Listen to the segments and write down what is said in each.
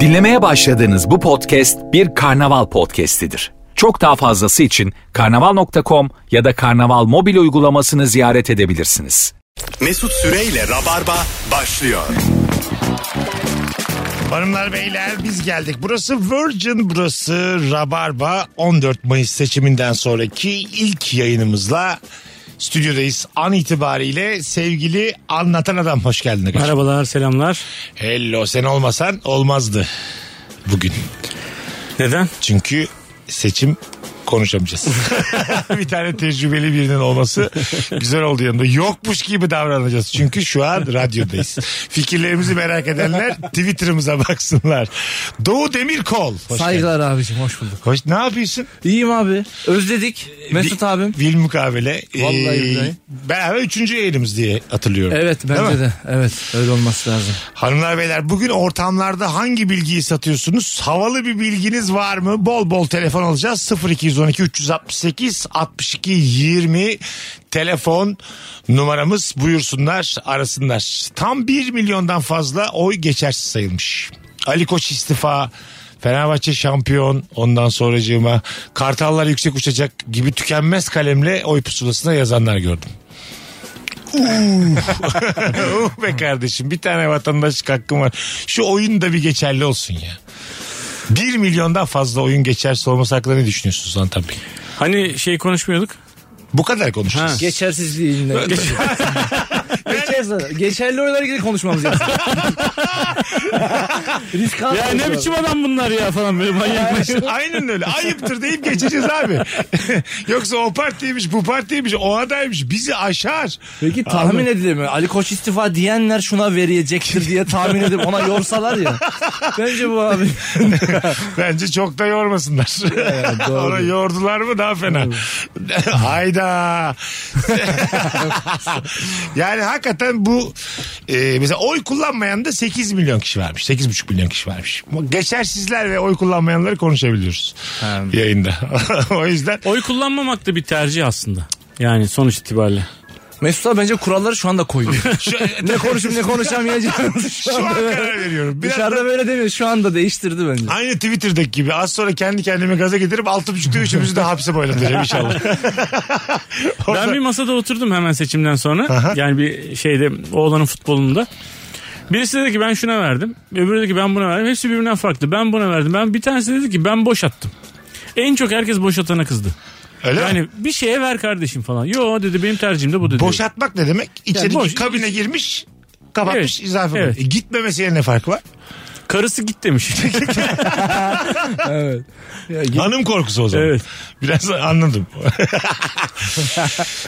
Dinlemeye başladığınız bu podcast bir karnaval podcastidir. Çok daha fazlası için karnaval.com ya da karnaval mobil uygulamasını ziyaret edebilirsiniz. Mesut Süreyle Rabarba başlıyor. Hanımlar beyler biz geldik. Burası Virgin, burası Rabarba. 14 Mayıs seçiminden sonraki ilk yayınımızla stüdyodayız. An itibariyle sevgili anlatan adam hoş geldin. Agacığım. Merhabalar, selamlar. Hello sen olmasan olmazdı bugün. Neden? Çünkü seçim konuşamayacağız. bir tane tecrübeli birinin olması güzel oldu yanında. Yokmuş gibi davranacağız. Çünkü şu an radyodayız. Fikirlerimizi merak edenler Twitter'ımıza baksınlar. Doğu Demirkol. Hoş Saygılar abicim hoş bulduk. geldin. Hoş, ne yapıyorsun? İyiyim abi. Özledik. Mesut Vi- abim. Vil mukabele. Vallahi Ee, beraber üçüncü yayınımız diye hatırlıyorum. Evet Değil mi? bence de. Evet öyle olması lazım. Hanımlar beyler bugün ortamlarda hangi bilgiyi satıyorsunuz? Havalı bir bilginiz var mı? Bol bol telefon alacağız. 0212 368 62 20 telefon numaramız buyursunlar arasınlar. Tam 1 milyondan fazla oy geçersiz sayılmış. Ali Koç istifa Fenerbahçe şampiyon ondan sonracığıma Kartallar yüksek uçacak gibi tükenmez kalemle oy pusulasına yazanlar gördüm. uh be kardeşim bir tane vatandaşlık hakkım var. Şu oyun da bir geçerli olsun ya. Bir milyondan fazla oyun geçersiz olması hakkında ne düşünüyorsunuz lan tabii. Hani şey konuşmuyorduk? Bu kadar konuşacağız. Ha. Geçersizliğiyle. Geçersiz. Geçerli oylar ilgili konuşmamız lazım. Risk Ya ne biçim adam bunlar ya falan böyle manyakmış. Aynen öyle. Ayıptır deyip geçeceğiz abi. Yoksa o partiymiş, bu partiymiş, o adaymış. Bizi aşar. Peki tahmin edilir mi? Ali Koç istifa diyenler şuna verecektir diye tahmin edip ona yorsalar ya. Bence bu abi. Bence çok da yormasınlar. doğru. Ona yordular mı daha fena. Hayda. yani hakikaten bu e, mesela oy kullanmayan da 8 milyon kişi varmış. 8,5 milyon kişi varmış. Geçersizler ve oy kullanmayanları konuşabiliyoruz yayında. o yüzden Oy kullanmamak da bir tercih aslında. Yani sonuç itibariyle. Mesut abi bence kuralları şu anda koyuyor. şu, ne konuşup ne konuşamayacağımızı şu şu an karar veriyorum. Biraz Dışarıda böyle demiyor. Şu anda değiştirdi bence. Aynı Twitter'daki gibi az sonra kendi kendime gaza getirip altı buçukta üçümüzü de hapse boylatacağım inşallah. Ben bir masada oturdum hemen seçimden sonra. Yani bir şeyde oğlanın futbolunda. Birisi dedi ki ben şuna verdim. Öbürü dedi ki ben buna verdim. Hepsi birbirinden farklı. Ben buna verdim. Ben bir tanesi dedi ki ben boş attım. En çok herkes boş atana kızdı. Öyle mi? Yani bir şeye ver kardeşim falan. Yo dedi benim tercihim de bu dedi. Boşaltmak ne demek? İçeri boş- kabine girmiş kapatmış Evet, izafe evet. E, gitmemesiyle ne farkı var? Karısı git demiş. Evet. Hanım korkusu o zaman. Evet. Biraz anladım.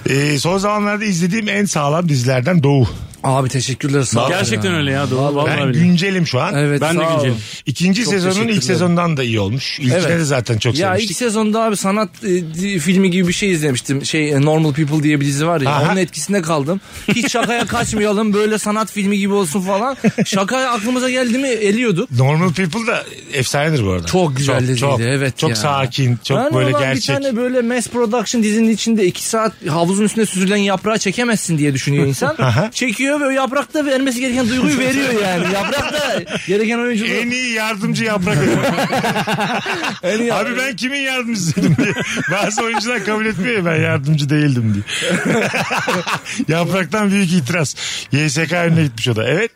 Ee, son zamanlarda izlediğim en sağlam dizilerden Doğu. Abi teşekkürler sağ ol. Gerçekten öyle ya doğru. Vallahi, Ben öyle. güncelim şu an. Evet, Ben de güncelim. İkinci Çok sezonun ilk sezondan da iyi olmuş. İlkine Evet. de zaten çok Ya ilk sevmiştik. sezonda abi sanat e, di- filmi gibi bir şey izlemiştim. Şey e, Normal People diye bir dizi var ya. Aha. Onun etkisinde kaldım. Hiç şakaya kaçmayalım böyle sanat filmi gibi olsun falan. Şaka aklımıza geldi mi eliyorduk. Normal People da efsanedir bu arada. Çok güzel diziydi, çok, evet Çok ya. sakin, çok Yani böyle gerçek. Bir tane böyle mass production dizinin içinde iki saat havuzun üstünde süzülen yaprağı çekemezsin diye düşünüyor insan. Aha. Çekiyor ve o yaprak da vermesi gereken duyguyu veriyor yani. Yaprak da gereken oyunculuğu. En iyi yardımcı yaprak. En iyi- Abi ben kimin yardımcısıydım diye. Bazı oyuncular kabul etmiyor ya ben yardımcı değildim diye. Yapraktan büyük itiraz. YSK önüne gitmiş o da. Evet.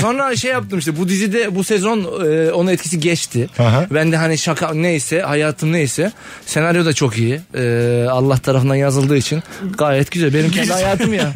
Sonra şey yaptım işte bu dizide bu sezon e, onun etkisi geçti. Aha. Ben de hani şaka neyse hayatım neyse senaryo da çok iyi. E, Allah tarafından yazıldığı için gayet güzel. Benim kendi hayatım ya.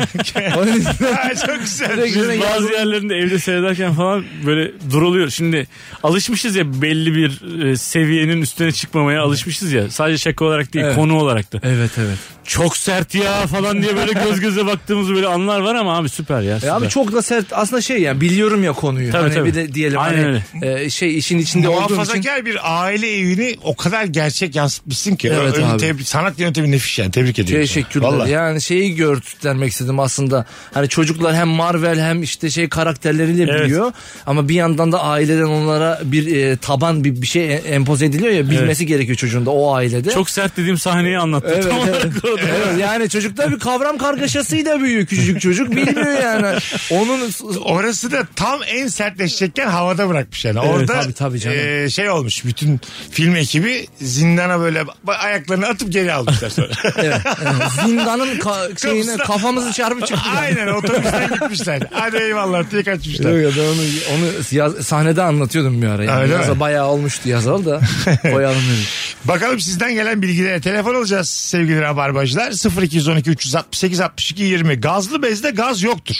O yüzden- Ha, çok güzel. Biz bazı yerlerinde evde seyrederken falan böyle duruluyor. Şimdi alışmışız ya belli bir e, seviyenin üstüne çıkmamaya alışmışız ya. Sadece şaka olarak değil Evet. konu olarak da. Evet evet. Çok sert ya falan diye böyle göz göze baktığımız böyle anlar var ama abi süper ya. E Süper. abi çok da sert aslında şey yani biliyorum ya konuyu. Tabii, hani tabii. bir de diyelim Aynen hani e, şey işin içinde olduğum için. Muhafazakar bir aile evini o kadar gerçek yansıtmışsın ki. Evet Öyle abi. tebrik- sanat yönetimi nefis yani. Tebrik ediyorum. sana. Teşekkürler. Vallahi. Yani şeyi göstermek istedim aslında. Hani çocuklar hem Marvel hem işte şey karakterleriyle Evet. biliyor. Ama bir yandan da aileden onlara bir e, taban bir, bir şey empoze ediliyor ya bilmesi gerekiyor çocuğun da o ailede. Çok sert dediğim sahneyi anlattı. Evet, Tam evet. Evet, yani çocukta bir kavram kargaşasıyla büyüyor küçücük çocuk bilmiyor yani. Onun Orası da tam en sertleşecekken havada bırakmış yani. Orada tabii, tabii canım. e, şey olmuş bütün film ekibi zindana böyle ayaklarını atıp geri almışlar sonra. evet, evet. zindanın ka- şeyine kafamızı çarpı çıktı. yani. Aynen otobüsten gitmişler. Hadi eyvallah diye kaçmışlar. Yok ya ben onu, onu yaz- sahnede anlatıyordum bir ara. Yani. Öyle Yaza mi? bayağı olmuştu yazalı da koyalım dedim. Bakalım sizden gelen bilgilere telefon alacağız sevgili rabarbacılar. 0212 368 62 20. Gazlı bezde gaz yoktur.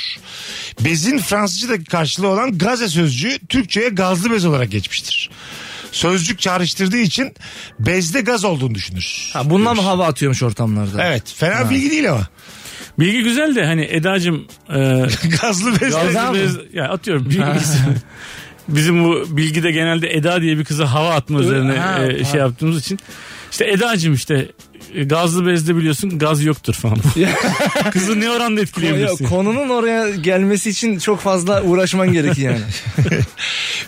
Bezin Fransızcadaki karşılığı olan gaze sözcüğü Türkçe'ye gazlı bez olarak geçmiştir. Sözcük çağrıştırdığı için bezde gaz olduğunu düşünür. Ha, bundan mı hava atıyormuş ortamlarda? Evet fena bilgi değil ama. Bilgi güzel de hani Eda'cığım e, Gazlı bez. Gaz- Eda mı? biz- ya atıyorum bizim bu bilgide genelde Eda diye bir kıza hava atma üzerine Ha, e, ha. şey yaptığımız için işte Eda'cığım işte e, gazlı bezde biliyorsun gaz yoktur falan. Kızı ne oranda Yok, etkileyebilirsin? konunun oraya gelmesi için çok fazla uğraşman gerekiyor yani.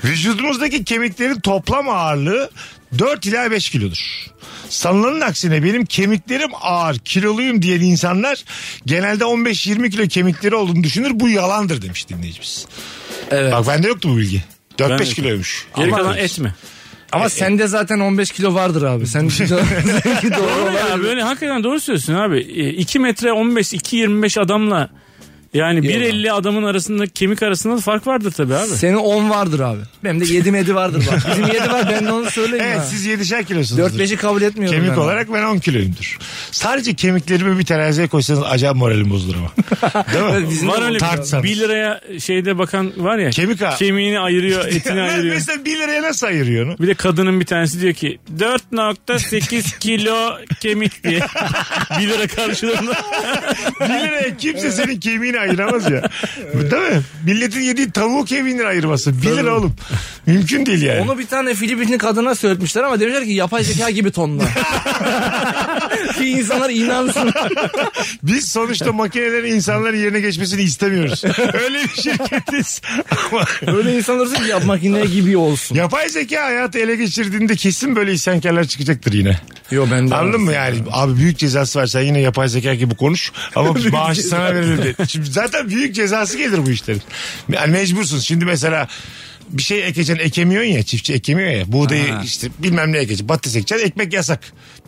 Vücudumuzdaki kemiklerin toplam ağırlığı 4 ila 5 kilodur. Sanılanın aksine benim kemiklerim ağır, kiloluyum diyen insanlar genelde 15-20 kilo kemikleri olduğunu düşünür. Bu yalandır demiş dinleyicimiz. Evet. Bak bende yoktu bu bilgi. 4-5 Ben de- kiloymuş. Geri Ama- kalan et mi? Ama sende zaten 15 kilo vardır abi. Sen doğru ya böyle hakikaten doğru söylüyorsun abi. 2 metre 15 2.25 adamla yani 1.50 adamın arasında kemik arasında da fark vardır tabii abi. Senin 10 vardır abi. Benim de 7 medi vardır bak. Bizim 7 var ben de onu söyleyeyim Evet ha. siz 7'şer kilosunuzdur. 4-5'i kabul etmiyorum Kemik ben. olarak ben 10 kiloyumdur. Sadece kemiklerimi bir teraziye koysanız acayip moralim bozulur ama. Değil mi? Bizim Var öyle Tartsanız. 1 liraya şeyde bakan var ya. Kemik ha. Kemiğini ayırıyor, etini Ben ayırıyor. mesela 1 liraya nasıl ayırıyor onu? Bir de kadının bir tanesi diyor ki 4.8 kilo kemik diye. 1 lira karşılığında. 1 liraya kimse senin kemiğini ayıramaz ya. Değil mi? Milletin yediği tavuğu kemiğini ayırması. 1 lira oğlum. Mümkün değil yani. Onu bir tane Filipinli kadına söyletmişler ama demişler ki yapay zeka gibi tonla. ki insanlar inansın. Biz sonuçta makinelerin insanların yerine geçmesini istemiyoruz. Öyle bir şirketiz. Ama Öyle insan olursa ki ya makine gibi olsun. yapay zeka hayatı ele geçirdiğinde kesin böyle isyankarlar çıkacaktır yine. Yo ben de Anladın mı yani? Abi büyük cezası var. Sen yine yapay zeka gibi konuş. Ama bağışı sana verilir. Şimdi zaten büyük cezası gelir bu işlerin. Yani mecbursun. Şimdi mesela bir şey ekeceksin ekemiyorsun ya çiftçi ekemiyor ya buğdayı işte bilmem ne ekeceksin patates ekeceksin ekmek yasak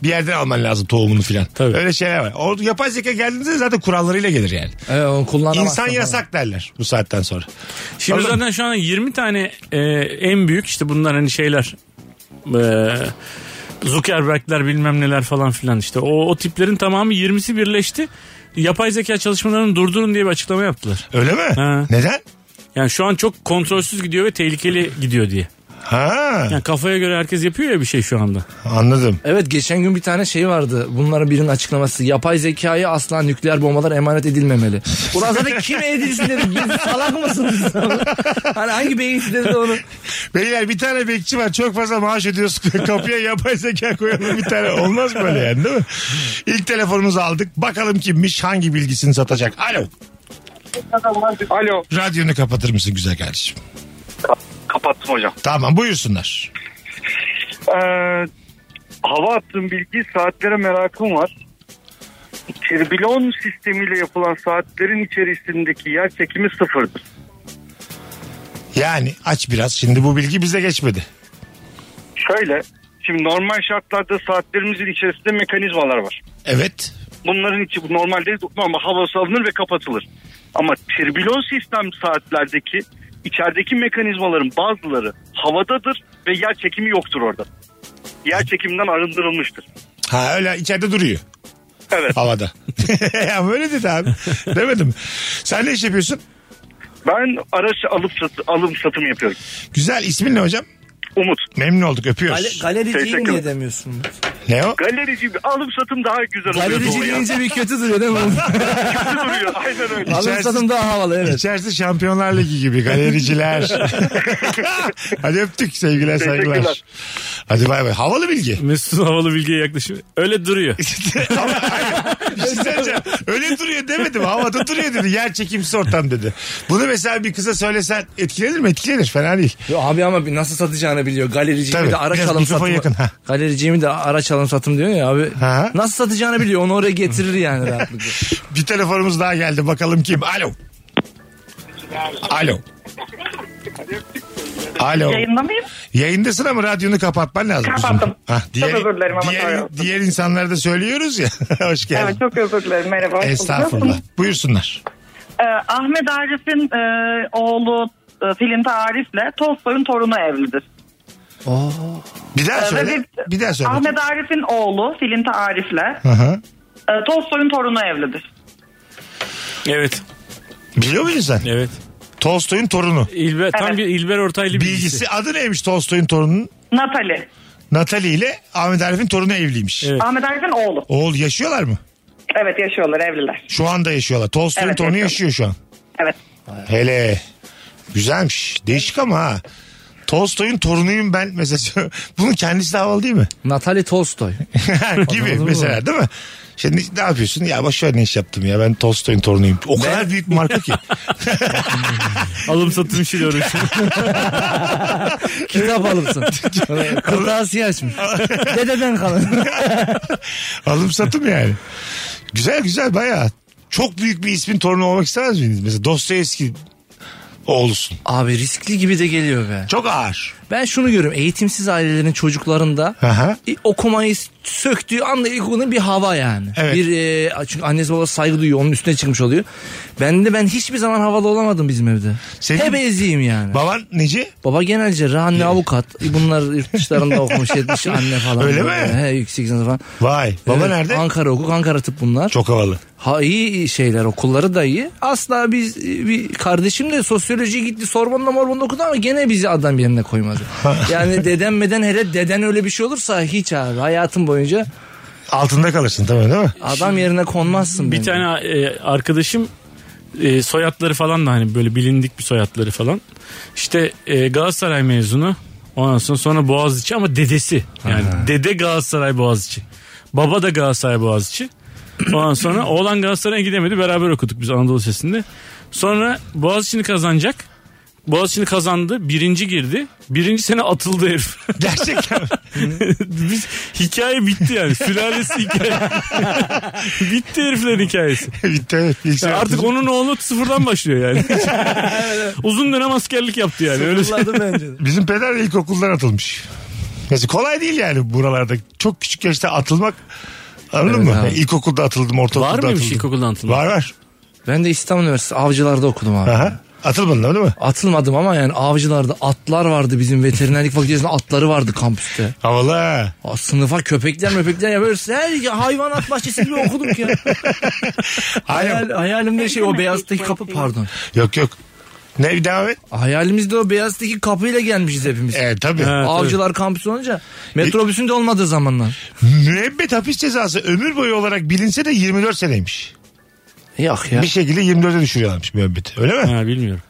bir yerden alman lazım tohumunu filan öyle şeyler var o yapay zeka geldiğinde zaten kurallarıyla gelir yani Evet, onu İnsan falan. yasak derler bu saatten sonra Şimdi Oğlum. zaten şu an 20 tane e, en büyük işte bunlar hani şeyler e, Zuckerberg'ler bilmem neler falan filan işte o, o tiplerin tamamı 20'si birleşti. Yapay zeka çalışmalarını durdurun diye bir açıklama yaptılar. öyle mi? Ha. Neden? Yani şu an çok kontrolsüz gidiyor ve tehlikeli gidiyor diye. Ha Yani kafaya göre herkes yapıyor ya bir şey şu anda. anladım. Evet geçen gün bir tane şey vardı. Bunların birinin açıklaması. Yapay zekaya asla nükleer bombalar emanet edilmemeli. Ulan zaten kime edilsin dedi. Biz salak mısınız? hani hangi beyin dedi onu? Beyler bir tane bekçi var çok fazla maaş ödüyoruz. Kapıya yapay zeka koyalım bir tane. Olmaz böyle yani değil mi? İlk telefonumuzu aldık. Bakalım kimmiş hangi bilgisini satacak. Alo. Alo. Radyonu kapatır mısın güzel kardeşim? Kapattım hocam. Tamam buyursunlar. Ee, hava attığım bilgi saatlere merakım var. Tribilon sistemiyle yapılan saatlerin içerisindeki yer çekimi sıfırdır. Yani aç biraz. Şimdi bu bilgi bize geçmedi. Şöyle, şimdi normal şartlarda saatlerimizin içerisinde mekanizmalar var. Evet. Bunların içi normalde normal havası alınır ve kapatılır. Ama tribilon sistem saatlerdeki içerideki mekanizmaların bazıları havadadır ve yer çekimi yoktur orada. Yer çekiminden arındırılmıştır. Ha öyle içeride duruyor. Evet. Havada. ya böyle dedi abi. Demedim. Sen ne iş yapıyorsun? Ben araç alıp satı, alım satım yapıyorum. Güzel. İsmin ne hocam? Umut. Memnun olduk. Öpüyoruz. Gale, galericiyi Teşekkür niye ederim. demiyorsun? ne o? Galerici bir alım satım daha güzel oluyor. Galerici deyince bir kötü duruyor değil mi? Kötü duruyor. Aynen öyle. Alım satım daha havalı evet. İçerisi Şampiyonlar Ligi gibi galericiler. Hadi öptük sevgiler saygılar. Hadi bay bay. Havalı bilgi. Mesut'un havalı bilgiye yaklaşım. Öyle duruyor. Bir şey. Öyle duruyor demedim. Havada duruyor dedi. Yer çekimsiz ortam dedi. Bunu mesela bir kıza söylesen etkilenir mi? Etkilenir. Fena değil. Yo, abi ama bir nasıl satacağını biliyor. Galericiğimi Tabii, de araç alım mikrofon satım. yakın, ha. De araç alım satım diyor ya abi. Ha. Nasıl satacağını biliyor. Onu oraya getirir yani rahatlıkla. Bir telefonumuz daha geldi. Bakalım kim? Alo. Alo. Alo. Yayında mıyım? Yayındasın ama radyonu kapatman lazım. Kapattım. Hah, diğer, Çok özür dilerim ama diğer, diğer insanlara da söylüyoruz ya. Hoş geldin. Evet çok özür dilerim. Merhaba. Estağfurullah. Buyursunlar. Ee, Ahmet Arif'in e, oğlu e, Filinta Arif'le Tolstoy'un torunu evlidir. Bir daha Ee, söyle. ve Bir daha söyle. Ahmet Arif'in oğlu Filinta Arif'le Hı hı. e, Tolstoy'un torunu evlidir. evet. Biliyor muydun sen? Evet. Tolstoy'un torunu. İlber, Tam Evet. bir İlber Ortaylı bilgisi. Bilgisi. Adı neymiş Tolstoy'un torununun? Natali. Natalie ile Ahmet Arif'in torunu evliymiş. Evet. Ahmet Arif'in oğlu. Oğul yaşıyorlar mı? Evet yaşıyorlar evliler. Şu anda yaşıyorlar. Tolstoy'un Evet, torunu yaşıyorlar. yaşıyor şu an. Evet. Hele. Güzelmiş. Değişik ama ha. Tolstoy'un torunuyum ben mesela. Bunun kendisi de havalı değil mi? Natali Tolstoy. Gibi mesela değil mi? Şimdi ne yapıyorsun? Ya boş ver ne iş yaptım ya ben Tolstoy'un torunuyum. O kadar büyük bir marka ki. Alım satım işiyle uğraşıyor. Kitap alırsın. Kırtasiye açmış. Dededen kalın. Alım satım yani. Güzel güzel bayağı. Çok büyük bir ismin torunu olmak istemez miydiniz? Mesela Dostoyevski oğlusun. Abi riskli gibi de geliyor be. Çok ağır. Ben şunu görüyorum. Eğitimsiz ailelerin çocuklarında Aha. okumayı söktüğü anda ilkokulun bir hava yani. Evet. Bir e, çünkü annesi babası saygı duyuyor. Onun üstüne çıkmış oluyor. Ben de ben hiçbir zaman havalı olamadım bizim evde. Senin- Hep eziyim yani. Baban neci? Baba genel cerrah, anne avukat. Bunlar yurt dışlarında okumuş etmiş anne falan. Öyle Böyle. mi? He yüksek lisans falan. Vay. Baba Evet, nerede? Ankara hukuk, Ankara tıp bunlar. Çok havalı. Ha iyi şeyler okulları da iyi. Asla biz bir kardeşim de sosyoloji gitti Sorbon'da Morbon'da okudu ama gene bizi adam yerine koymadı. yani dedem meden hele deden öyle bir şey olursa hiç abi hayatım boyunca Altında kalırsın tamam değil mi? adam yerine konmazsın. bir bence. tane e, arkadaşım e, soyadları falan da hani böyle bilindik bir soyadları falan. İşte e, Galatasaray mezunu. Ondan sonra sonra Boğaziçi ama dedesi. Yani dede Galatasaray Boğaziçi. Baba da Galatasaray Boğaziçi. Ondan sonra oğlan Galatasaray'a gidemedi. Beraber okuduk biz Anadolu Lisesi'nde. Sonra Boğaziçi'ni kazanacak. Boğaziçi'ni kazandı. Birinci girdi. Birinci sene atıldı herif. Gerçekten. Biz hikaye bitti yani. Sülalesi hikaye. bitti heriflerin hikayesi. Bitti evet. İlk Yani artık sene- onun oğlu sıfırdan başlıyor yani. Uzun dönem askerlik yaptı yani. Öyle Fırladı bence de. Bizim peder de ilkokuldan atılmış. Mesela kolay değil yani buralarda. Çok küçük yaşta atılmak anladın Evet mı? abi. İlkokulda atıldım, ortaokulda Var mıymış atıldım. ilkokuldan atılma? Var var. Ben de İstanbul Üniversitesi avcılarda okudum abi. Aha. Atılmadın değil mi? Atılmadım ama yani avcılarda atlar vardı bizim veterinerlik fakültesinde atları vardı kampüste. Havalı ha. Aa, Sınıfa köpekler möpekler ya böyle her hayvanat bahçesi gibi okuduk ya. Hayal, hayalimde şey o beyazdaki kapı pardon. Yok yok. Ne devam et? Hayalimizde o beyazdaki kapıyla gelmişiz hepimiz. Evet tabii. Ha. Evet, Avcılar kampüsü olunca metrobüsün de olmadığı zamanlar. Müebbet hapis cezası ömür boyu olarak bilinse de 24 seneymiş. Yok ya. Bir şekilde 24'e düşürüyorlarmış müebbeti. Öyle mi? Ha, bilmiyorum.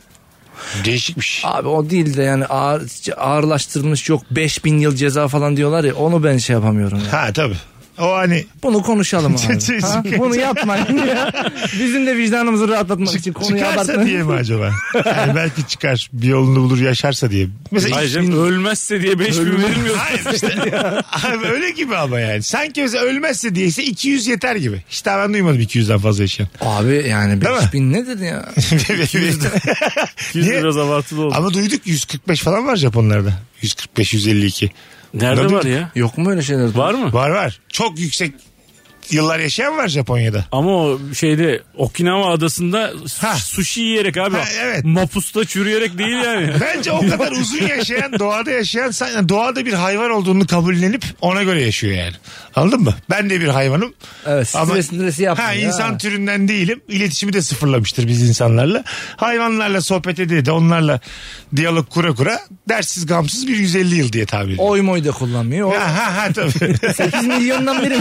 Değişikmiş. Abi o değil de yani ağır, ağırlaştırılmış yok 5000 yıl ceza falan diyorlar ya onu ben şey yapamıyorum ya. Ha tabii. O hani Bunu konuşalım abi. ha? Bunu yapmayın ya. Bizim de vicdanımızı rahatlatmak için konuyu çıkarsa abartmayın. diye mi acaba? Yani belki çıkar bir yolunu bulur yaşarsa diye. Mesela Hayır canım, ölmezse diye 5 bin verilmiyor. Hayır işte. Abi öyle gibi ama yani. Sanki mesela ölmezse diyeyse 200 yeter gibi. Hiç daha ben duymadım 200'den fazla yaşayan. Abi yani mi? 5000 nedir ya? 200 Niye? biraz abartılı oldu. Ama duyduk 145 falan var Japonlarda. 145 152. Nerede Tabii. var ya? Yok mu öyle şeyler? Var mı? Var var. Çok yüksek yıllar yaşayan var Japonya'da. Ama o şeyde Okinawa adasında Ha. sushi yiyerek abi. Ha, evet. Mapusta çürüyerek değil yani. Bence o kadar uzun yaşayan, doğada yaşayan, sen- doğada bir hayvan olduğunu kabullenip ona göre yaşıyor yani. Anladın mı? Ben de bir hayvanım. Evet stres stresi yapmıyor. Ha, ya. insan türünden değilim. İletişimi de sıfırlamıştır biz insanlarla. Hayvanlarla sohbet ede de onlarla diyalog kura kura dersiz gamsız bir 150 yıl diye tabir ediyorum. Oy moy da kullanmıyor. O Ha ha ha tabii. 8 milyondan biri.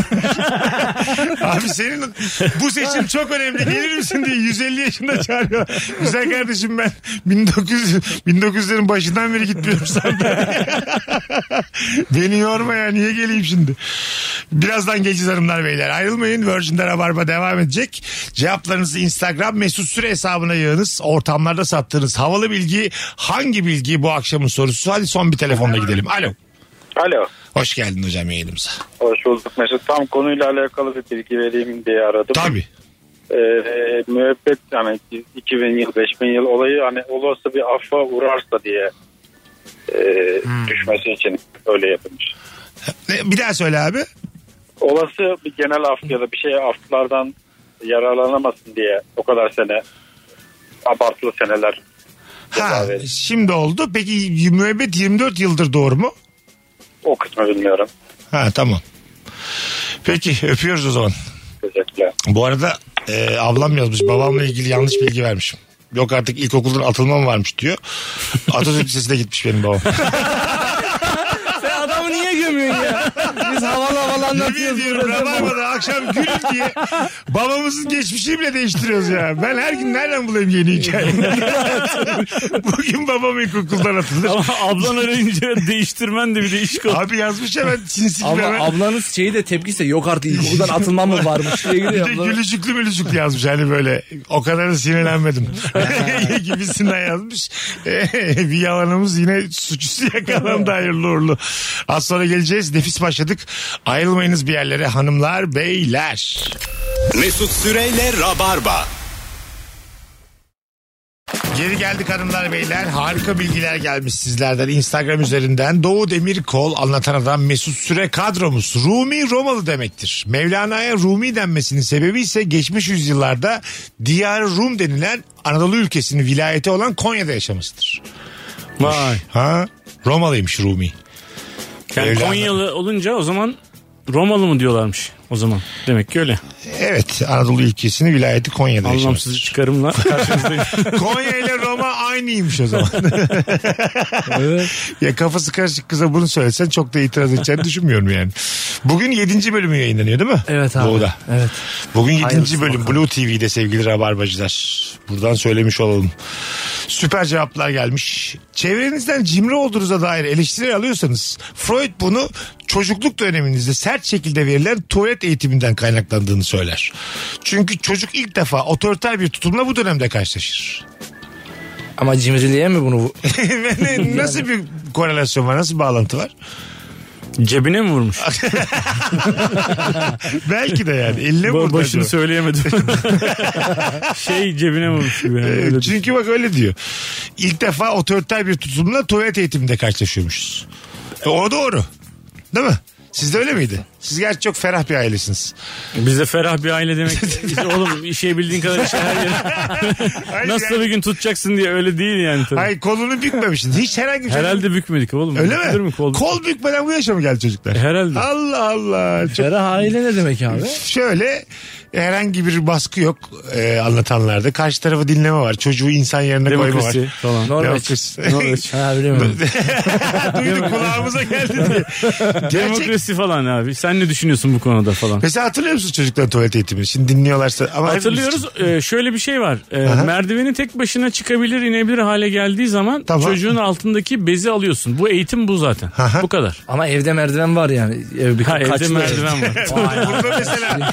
Abi senin bu seçim çok önemli. Gelir misin diye 150 yaşında çağırıyor. Güzel kardeşim ben 1900 1900'lerin başından beri gitmiyorum sana. Beni yorma ya niye geleyim şimdi? Birazdan geleceğiz hanımlar beyler. Ayrılmayın. Virgin'de Rabarba devam edecek. Cevaplarınızı Instagram mesut süre hesabına yığınız. Ortamlarda sattığınız havalı bilgi hangi bilgi bu akşamın sorusu? Hadi son bir telefonla gidelim. Alo. Alo. Hoş geldin hocam yayınımıza. Hoş bulduk Mesut. Tam konuyla alakalı bir bilgi vereyim diye aradım. Tabii. Ee, müebbet yani 2000 yıl 5000 yıl olayı hani olası bir affa uğrarsa diye e, düşmesi için öyle yapılmış. Bir daha söyle abi. Olası bir genel af ya da bir şey aflardan yararlanamasın diye o kadar sene abartılı seneler Ha, şimdi oldu. Peki müebbet 24 yıldır doğru mu? O kısmı bilmiyorum. Ha tamam. Peki öpüyoruz o zaman. Teşekkürler. Bu arada e, ablam yazmış babamla ilgili yanlış bilgi vermişim. Yok artık ilkokuldan atılmam varmış diyor. Atatürk Lisesi'ne gitmiş benim babam. Sen adamı niye gömüyorsun ya? Biz havalı Yemin anlatıyoruz. ediyorum. Rabarba'da akşam gülün diye babamızın geçmişini bile değiştiriyoruz ya. Ben her gün nereden bulayım yeni hikaye? Bugün babam ilkokuldan atılır. Ama ablan arayınca değiştirmen de bir değişik oldu. Abi yazmış hemen sinsi gibi Ama hemen. ablanız şeyi de tepkisi yok artık ilkokuldan atılmam mı varmış diye Bir gidiyor. de abla. gülücüklü mülücüklü yazmış hani böyle o kadar da sinirlenmedim gibisinden yazmış. bir yalanımız yine suçüstü yakalandı hayırlı uğurlu. Az sonra geleceğiz nefis başladık. Ayrılmayınız bir yerlere hanımlar beyler. Mesut Süreyle Rabarba. Geri geldik hanımlar beyler. Harika bilgiler gelmiş sizlerden Instagram üzerinden. Doğu Demirkol anlatan adam Mesut Süre kadromuz. Rumi Romalı demektir. Mevlana'ya Rumi denmesinin sebebi ise geçmiş yüzyıllarda Diyar Rum denilen Anadolu ülkesinin vilayeti olan Konya'da yaşamasıdır. Vay. Ha? Romalıymış Rumi. Yani Mevlana. Konyalı olunca o zaman Romalı mı diyorlarmış o zaman. Demek ki öyle. Evet Anadolu ülkesinin vilayeti Konya'da Anlamsız yaşamasıdır. çıkarımla karşınızdayım. Konya ile Roma aynıymış o zaman. ya kafası karışık kıza bunu söylesen çok da itiraz edeceğini düşünmüyorum yani. Bugün 7. bölümü yayınlanıyor değil mi? Evet abi. Doğu'da. Evet. Bugün 7. Hayırlısı bölüm bakalım. Blue TV'de sevgili Rabarbacılar. Buradan söylemiş olalım. Süper cevaplar gelmiş. Çevrenizden cimri olduğunuza dair eleştiri alıyorsanız Freud bunu çocukluk döneminizde sert şekilde verilen tuvalet eğitiminden kaynaklandığını söyler. Çünkü çocuk ilk defa otoriter bir tutumla bu dönemde karşılaşır. Ama cimriliğe mi bunu nasıl bir korelasyon var? Nasıl bir bağlantı var? Cebine mi vurmuş? Belki de yani. Eline vurdu başını acaba. söyleyemedim. şey cebine vurmuş gibi. Yani. Ee, Öyle. Çünkü bak öyle diyor. İlk defa otoriter bir tutumla tuvalet eğitiminde karşılaşıyormuşuz. E, o doğru. Değil mi? Siz de öyle miydi? Siz gerçi çok ferah bir ailesiniz. Biz de ferah bir aile demek. Oğlum işe bildiğin kadar işe her yere. Nasıl yani- bir gün tutacaksın diye öyle değil yani tabii. Hayır kolunu bükmemişsin. Hiç herhangi bir şey. Herhalde bükmedik oğlum. Öyle Bükülür mi? mü kol? Kol bükmeden bu yaşa mı geldi çocuklar? Herhalde. Allah Allah. Çok Ferah aile ne demek abi? Şöyle herhangi bir baskı yok e, anlatanlarda. Karşı tarafı dinleme var. Çocuğu insan yerine koyma var. Demokrasi falan. Norveç. Demokrasi. Norveç. Ha biliyorum. Duyduk kulağımıza geldi diye. Gerçek. Demokrasi falan abi. Sen ne düşünüyorsun bu konuda falan? Mesela hatırlıyor musun çocukların tuvalet eğitimini? Şimdi dinliyorlarsa. Ama Hatırlıyoruz. Ee, şöyle bir şey var. Ee, merdiveni tek başına çıkabilir, inebilir hale geldiği zaman Tamam. çocuğun altındaki bezi alıyorsun. Bu eğitim bu zaten. Aha. bu kadar. Ama evde merdiven var yani. Ev bir Ha, evde merdiven var. Burada mesela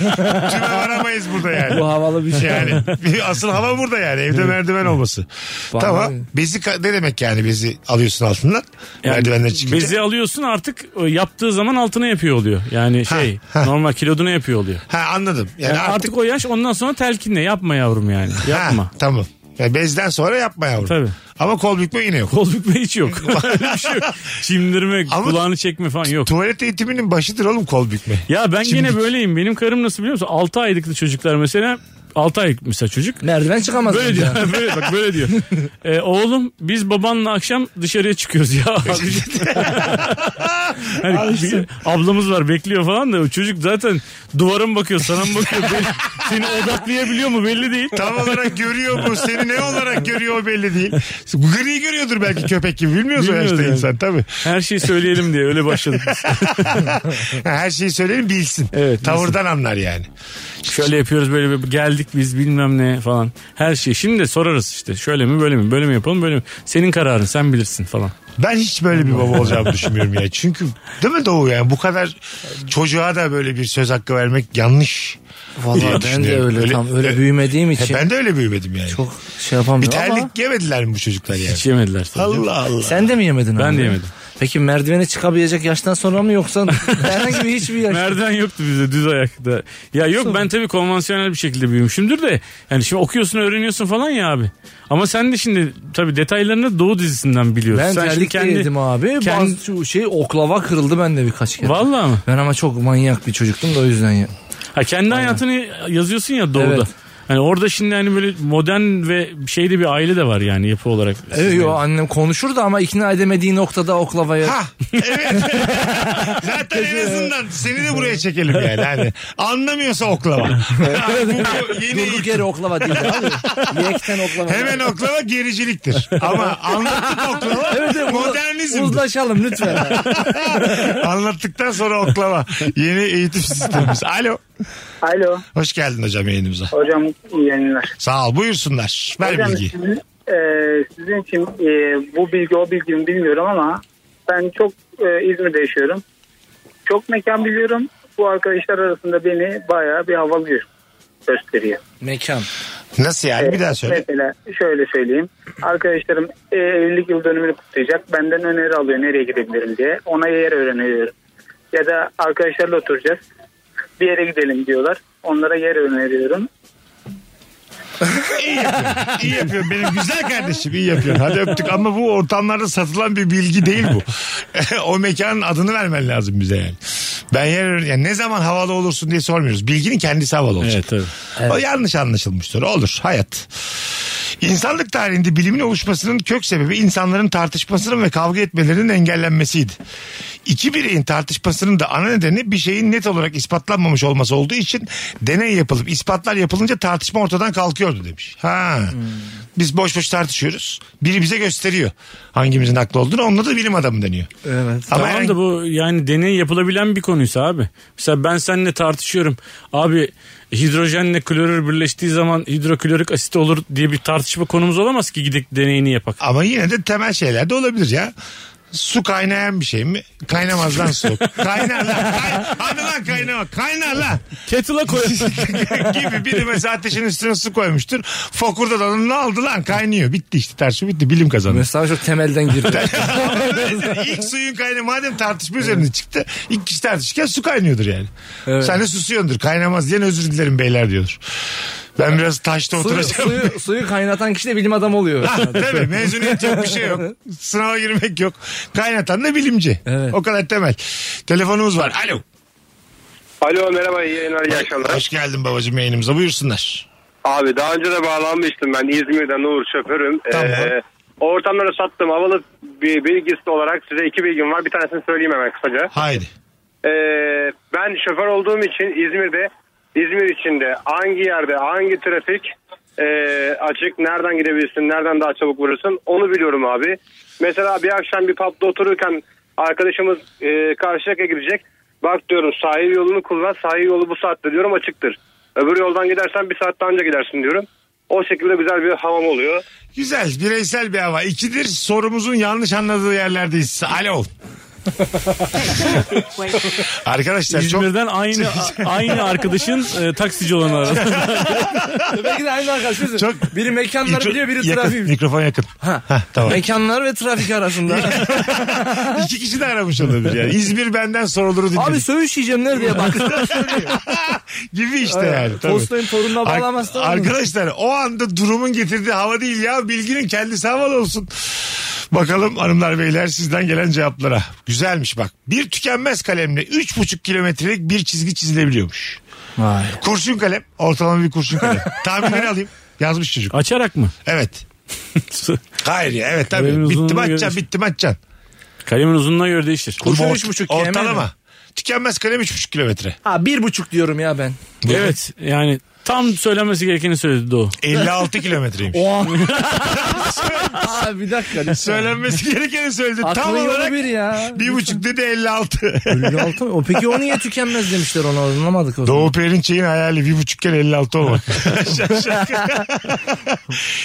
tüme varamayız burada yani. Bu havalı bir şey. Yani bir asıl hava burada yani evde merdiven olması. Vallahi. Tamam. Bezi ka- ne demek yani bezi alıyorsun altından? Yani merdivenler çıkınca. Bezi alıyorsun artık o yaptığı zaman altına yapıyor oluyor. Yani şey ha. normal kiloduna yapıyor oluyor. Ha anladım. Yani, Yani artık, artık, o yaş ondan sonra telkinle yapma yavrum yani. Yapma. Ha, tamam. Yani bezden sonra yapma yavrum. Tabii. Ama kol bükme yine yok. Kol bükme hiç yok. Bir şey yok. Çimdirme, Ama- kulağını çekme falan yok. Tuvalet eğitiminin başıdır oğlum kol bükme. Ya ben Şimdi- gene böyleyim. Benim karım nasıl biliyor musun? 6 aylıklı çocuklar mesela 6 ay mesela çocuk. Merdiven çıkamaz. Böyle diyor. böyle bak böyle diyor. Ee, oğlum biz babanla akşam dışarıya çıkıyoruz ya. hani bir ablamız var bekliyor falan da o çocuk zaten duvara mı bakıyor sana mı bakıyor Belli- seni odaklayabiliyor mu belli değil. Tam olarak görüyor mu? Seni ne olarak görüyor o belli değil. Gri görüyordur belki köpek gibi. Bilmiyoruz o Bilmiyoruz yaşta yani. insan tabii. Her şeyi söyleyelim diye öyle başladık. biz. Her şeyi söyleyelim bilsin. Evet, Tavırdan anlar yani. Şöyle yapıyoruz böyle bir geldik biz bilmem ne falan. Her şey. Şimdi de sorarız işte şöyle mi böyle mi böyle mi yapalım böyle mi. Senin kararın sen bilirsin falan. Ben hiç böyle bir baba olacağımı düşünmüyorum ya. Çünkü değil mi Doğu yani bu kadar çocuğa da böyle bir söz hakkı vermek yanlış. Valla ben de öyle, Öyle- tam öyle He, büyümediğim için ben de öyle büyümedim yani. çok şey bir yapamıyorum terlik ama yemediler mi bu çocuklar yani? Hiç yemediler. tabii. Allah Allah. sen de mi yemedin Ben abi? de yemedim. Peki merdivene çıkabilecek yaştan sonra mı yoksa herhangi bir hiçbir yaş? Merdiven yoktu bizde düz ayakta. Ya yok ben tabii konvansiyonel bir şekilde büyümüşümdür de. Yani şimdi okuyorsun öğreniyorsun falan ya abi. Ama sen de şimdi tabii detaylarını Doğu dizisinden biliyorsun. Ben sen terlik de yedim abi. kendi- Bazı şey oklava kırıldı bende birkaç kere. Vallahi mı? Ben ama çok manyak bir çocuktum da o yüzden ya. Ha kendi hayatını yazıyorsun ya Doğu'da. Evet. Hani orada şimdi hani böyle modern ve şeyde bir aile de var yani yapı olarak. Evet yo, annem konuşur da ama ikna edemediği noktada oklavaya. Ha evet. Zaten en azından seni de buraya çekelim yani. Hani anlamıyorsa oklava. bu, bu yeni Durduk yere oklava değil abi. Yekten oklava. Hemen oklava gericiliktir. Ama anlattık oklava modernizm. Uzlaşalım lütfen. Anlattıktan sonra oklava. Yeni eğitim sistemimiz. Alo. Alo Hoş geldin hocam yayınımıza. hocam iyi yayınlar. Sağ ol buyursunlar. Ver hocam bilgiyi. sizin, e, sizin için e, bu bilgi o bilgi mi bilmiyorum ama ben çok e, İzmir'de yaşıyorum. Çok mekan biliyorum. Bu arkadaşlar arasında beni bayağı bir havalı gösteriyor. Mekan. Nasıl yani bir daha söyle. Mesela şöyle söyleyeyim. Arkadaşlarım e, evlilik yıl dönümünü kutlayacak. Benden öneri alıyor nereye gidebilirim diye. Ona yer öğreniyorum. Ya da arkadaşlarla oturacağız. Bir yere gidelim diyorlar. Onlara yer öneriyorum. İyi yapıyorsun. İyi yapıyorsun. Benim güzel kardeşim iyi yapıyorsun. Hadi öptük ama bu ortamlarda satılan bir bilgi değil bu. o mekanın adını vermen lazım bize yani. Ben yer yani ne zaman havalı olursun diye sormuyoruz. Bilginin kendisi havalı olacak. Evet tabii. O yanlış anlaşılmıştır. Olur hayat. İnsanlık tarihinde bilimin oluşmasının kök sebebi insanların tartışmasının ve kavga etmelerinin engellenmesiydi. İki bireyin tartışmasının da ana nedeni bir şeyin net olarak ispatlanmamış olması olduğu için deney yapılıp ispatlar yapılınca tartışma ortadan kalkıyordu demiş. Ha. Biz boş boş tartışıyoruz. Biri bize gösteriyor hangimizin haklı olduğunu. Onunla da bilim adamı deniyor. Evet. Ama tamam da bu yani deney yapılabilen bir konuysa abi. Mesela ben seninle tartışıyorum. Abi hidrojenle klorür birleştiği zaman hidroklorik asit olur diye bir tartışma konumuz olamaz ki gidip deneyini yapak. Ama yine de temel şeyler de olabilir ya. Su kaynayan bir şey mi? Kaynamaz lan su. Kaynar lan. Kay... Hadi lan kaynama. Kaynar lan. Kettle'a koy. gibi biri mesela ateşin üstüne su koymuştur. Fokurda da ne oldu lan kaynıyor. Bitti işte tartışma bitti bilim kazandı. Mesela çok temelden girdi. İlk suyun kaynağı madem tartışma üzerine çıktı. ilk kişi tartışırken su kaynıyordur yani. Sen de susuyordur kaynamaz diyen özür dilerim beyler diyordur. Ben biraz taşta suyu, oturacağım. suyu, suyu kaynatan kişi de bilim adamı oluyor. Ha, tabii mezuniyet yok bir şey yok. Sınava girmek yok. Kaynatan da bilimci. Evet. O kadar temel. Telefonumuz var. Alo. Alo merhaba iyi yayınlar iyi akşamlar. Hoş geldin babacığım yayınımıza buyursunlar. Abi daha önce de bağlanmıştım ben İzmir'den Uğur şoförüm. Tamam. Ee, o ortamlara sattım havalı bir bilgisi olarak size iki bilgim var bir tanesini söyleyeyim hemen kısaca. Haydi. Ee, ben şoför olduğum için İzmir'de İzmir içinde hangi yerde hangi trafik e, açık nereden gidebilirsin nereden daha çabuk vurursun onu biliyorum abi. Mesela bir akşam bir pubda otururken arkadaşımız e, Karşıyaka'ya gidecek. Bak diyorum sahil yolunu kullan sahil yolu bu saatte diyorum açıktır. Öbür yoldan gidersen bir saatte önce gidersin diyorum. O şekilde güzel bir havam oluyor. Güzel bireysel bir hava. İkidir sorumuzun yanlış anladığı yerlerdeyiz. Alo. Arkadaşlar çok İzmir'den aynı aynı arkadaşın e, taksici olanı aradı. Belki de aynı arkadaş. Çok... Biri mekanlar Mikro- biliyor biri yakın, trafik. Mikrofon yakın. Ha. Heh, tamam. Mekanlar ve trafik arasında. İki kişi de aramış olabilir yani. İzmir benden soruluru dinledik. Abi söğüş yiyeceğim nerede bak. gibi işte yani. tabii. Postayın torununa Ar- bağlamazsan. Arkadaşlar o anda durumun getirdiği hava değil ya. Bilginin kendisi havalı olsun. Bakalım hanımlar beyler sizden gelen cevaplara. Güzelmiş bak. Bir tükenmez kalemle 3,5 kilometrelik bir çizgi çizilebiliyormuş. Vay. Kurşun kalem. Ortalama bir kurşun kalem. Tahminleri alayım. Yazmış çocuk. Açarak mı? Evet. Hayır ya evet tabii. Kalemin Bitti mi uzunluğuna açacaksın göre- bitti mi açacaksın. Kalemin uzunluğuna göre değişir. Kurşun Ort- üç buçuk km mi? Ortalama. Tükenmez kalem 3,5 kilometre. Ha bir buçuk diyorum ya ben. Evet yani tam söylenmesi gerekeni söyledi Doğu. 56 kilometreymiş. Aa bir dakika. lütfen. Söylenmesi gerekeni söyledi. Tam Aklın yolu olarak bir ya. bir buçuk dedi 56. 56 mı? O peki o niye tükenmez demişler ona anlamadık o zaman. Doğu Perinçek'in hayali bir buçuk kere 56 olmak.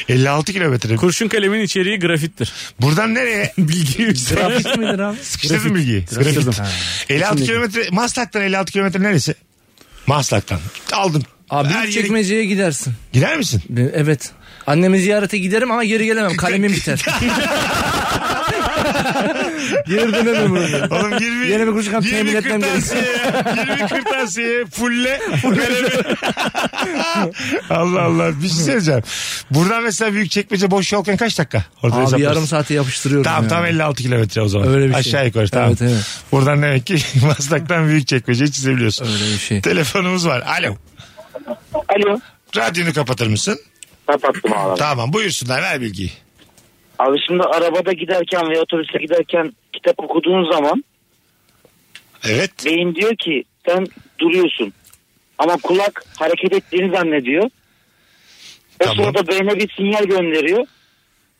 56 kilometre. Kurşun kalemin içeriği grafittir. Buradan nereye? Bilgi. Grafik midir abi? Sıkıştırdın bilgiyi. Sıkıştırdım. Grafit. 56 kilometre. Maslak'tan 56 kilometre neresi? Maslak'tan. Aldın. Abi Her çekmeceye gidersin. Gider misin? Evet. Annemi ziyarete giderim ama geri gelemem. Kalemim biter. geri dönemem buraya. Oğlum 20, Yeni bir kalem temin etmem kırtasiye, 20 kırtasiye fulle. Allah Allah bir şey söyleyeceğim. Buradan mesela büyük çekmece boş yolken kaç dakika? Orada Abi yarım saate yapıştırıyorum. Tamam ya. tam 56 kilometre o zaman. Öyle bir şey. Aşağı yukarı tamam. Evet, evet. Buradan demek ki Maslak'tan büyük çekmeceyi çizebiliyorsun. Öyle bir şey. Telefonumuz var. Alo. Alo. Radyonu kapatır mısın? Kapattım abi. Tamam buyursunlar ver bilgiyi. Abi şimdi arabada giderken veya otobüste giderken kitap okuduğun zaman Evet. beyin diyor ki sen duruyorsun. Ama kulak hareket ettiğini zannediyor. O Tamam. sırada beyne bir sinyal gönderiyor.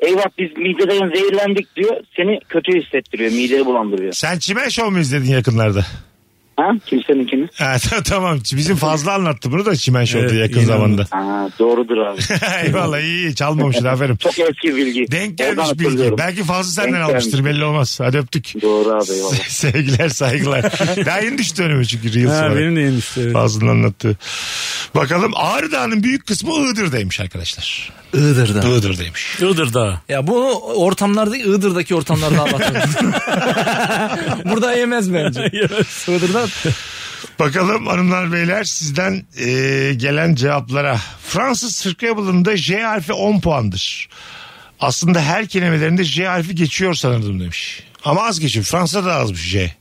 Eyvah biz mideden zehirlendik diyor. Seni kötü hissettiriyor. Mideyi bulandırıyor. Sen Çimen Show mu izledin yakınlarda? Ha? Kimseninkini? Ha, tamam bizim fazla anlattı bunu da Çimen Show'da Evet, yakın iyi zamanda. Ha, doğrudur abi. Eyvallah iyi iyi çalmamışsın aferin. Çok eski bilgi. Denk Oradan gelmiş bilgi. hatırlıyorum. Belki fazla senden Denk almıştır gelmiş. belli olmaz. Hadi öptük. Doğru abi eyvallah. Sevgiler saygılar. Daha yeni düştü önüme çünkü Reels Ha, olarak. benim de yeni işte. evet. Fazlının anlattığı. Bakalım Ağrı Dağı'nın büyük kısmı Iğdır'daymış arkadaşlar. Iğdır'da. Iğdır'daymış. Iğdır Dağı. Ya bu ortamlarda Iğdır'daki ortamlarda anlatılır. Burada yemez bence. Iğdır'da Bakalım hanımlar beyler sizden e, gelen cevaplara. Fransız Scrabble'ında J harfi 10 puandır. Aslında her kelimelerinde J harfi geçiyor sanırdım demiş. Ama az geçiyor. Fransa'da da azmış J.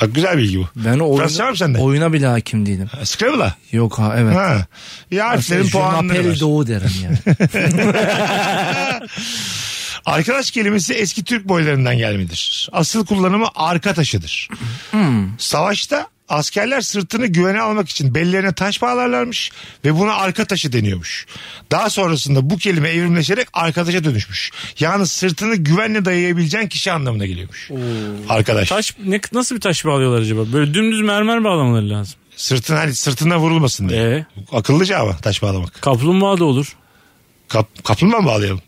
Bak güzel bilgi bu. ben o Fransızca var mı sende? oyuna, oyuna bile hakim değilim. Scrabble'a? Yok ha evet. Ha. Ya harflerin puanları var. Doğu derim yani. Arkadaş kelimesi eski Türk boylarından gelmedir. Asıl kullanımı arka taşıdır. Savaşta askerler sırtını güvene almak için bellerine taş bağlarlarmış ve buna arka taşı deniyormuş. Daha sonrasında bu kelime evrimleşerek arkadaşa dönüşmüş. Yani sırtını güvenle dayayabileceğin kişi anlamına geliyormuş. Arkadaş. Taş ne, nasıl bir taş bağlıyorlar acaba? Böyle dümdüz mermer bağlamaları lazım. Sırtın hani sırtına vurulmasın diye. Ee? Akıllıca ama taş bağlamak. Kaplumbağa da olur. Kap, kaplumbağa mı bağlayalım?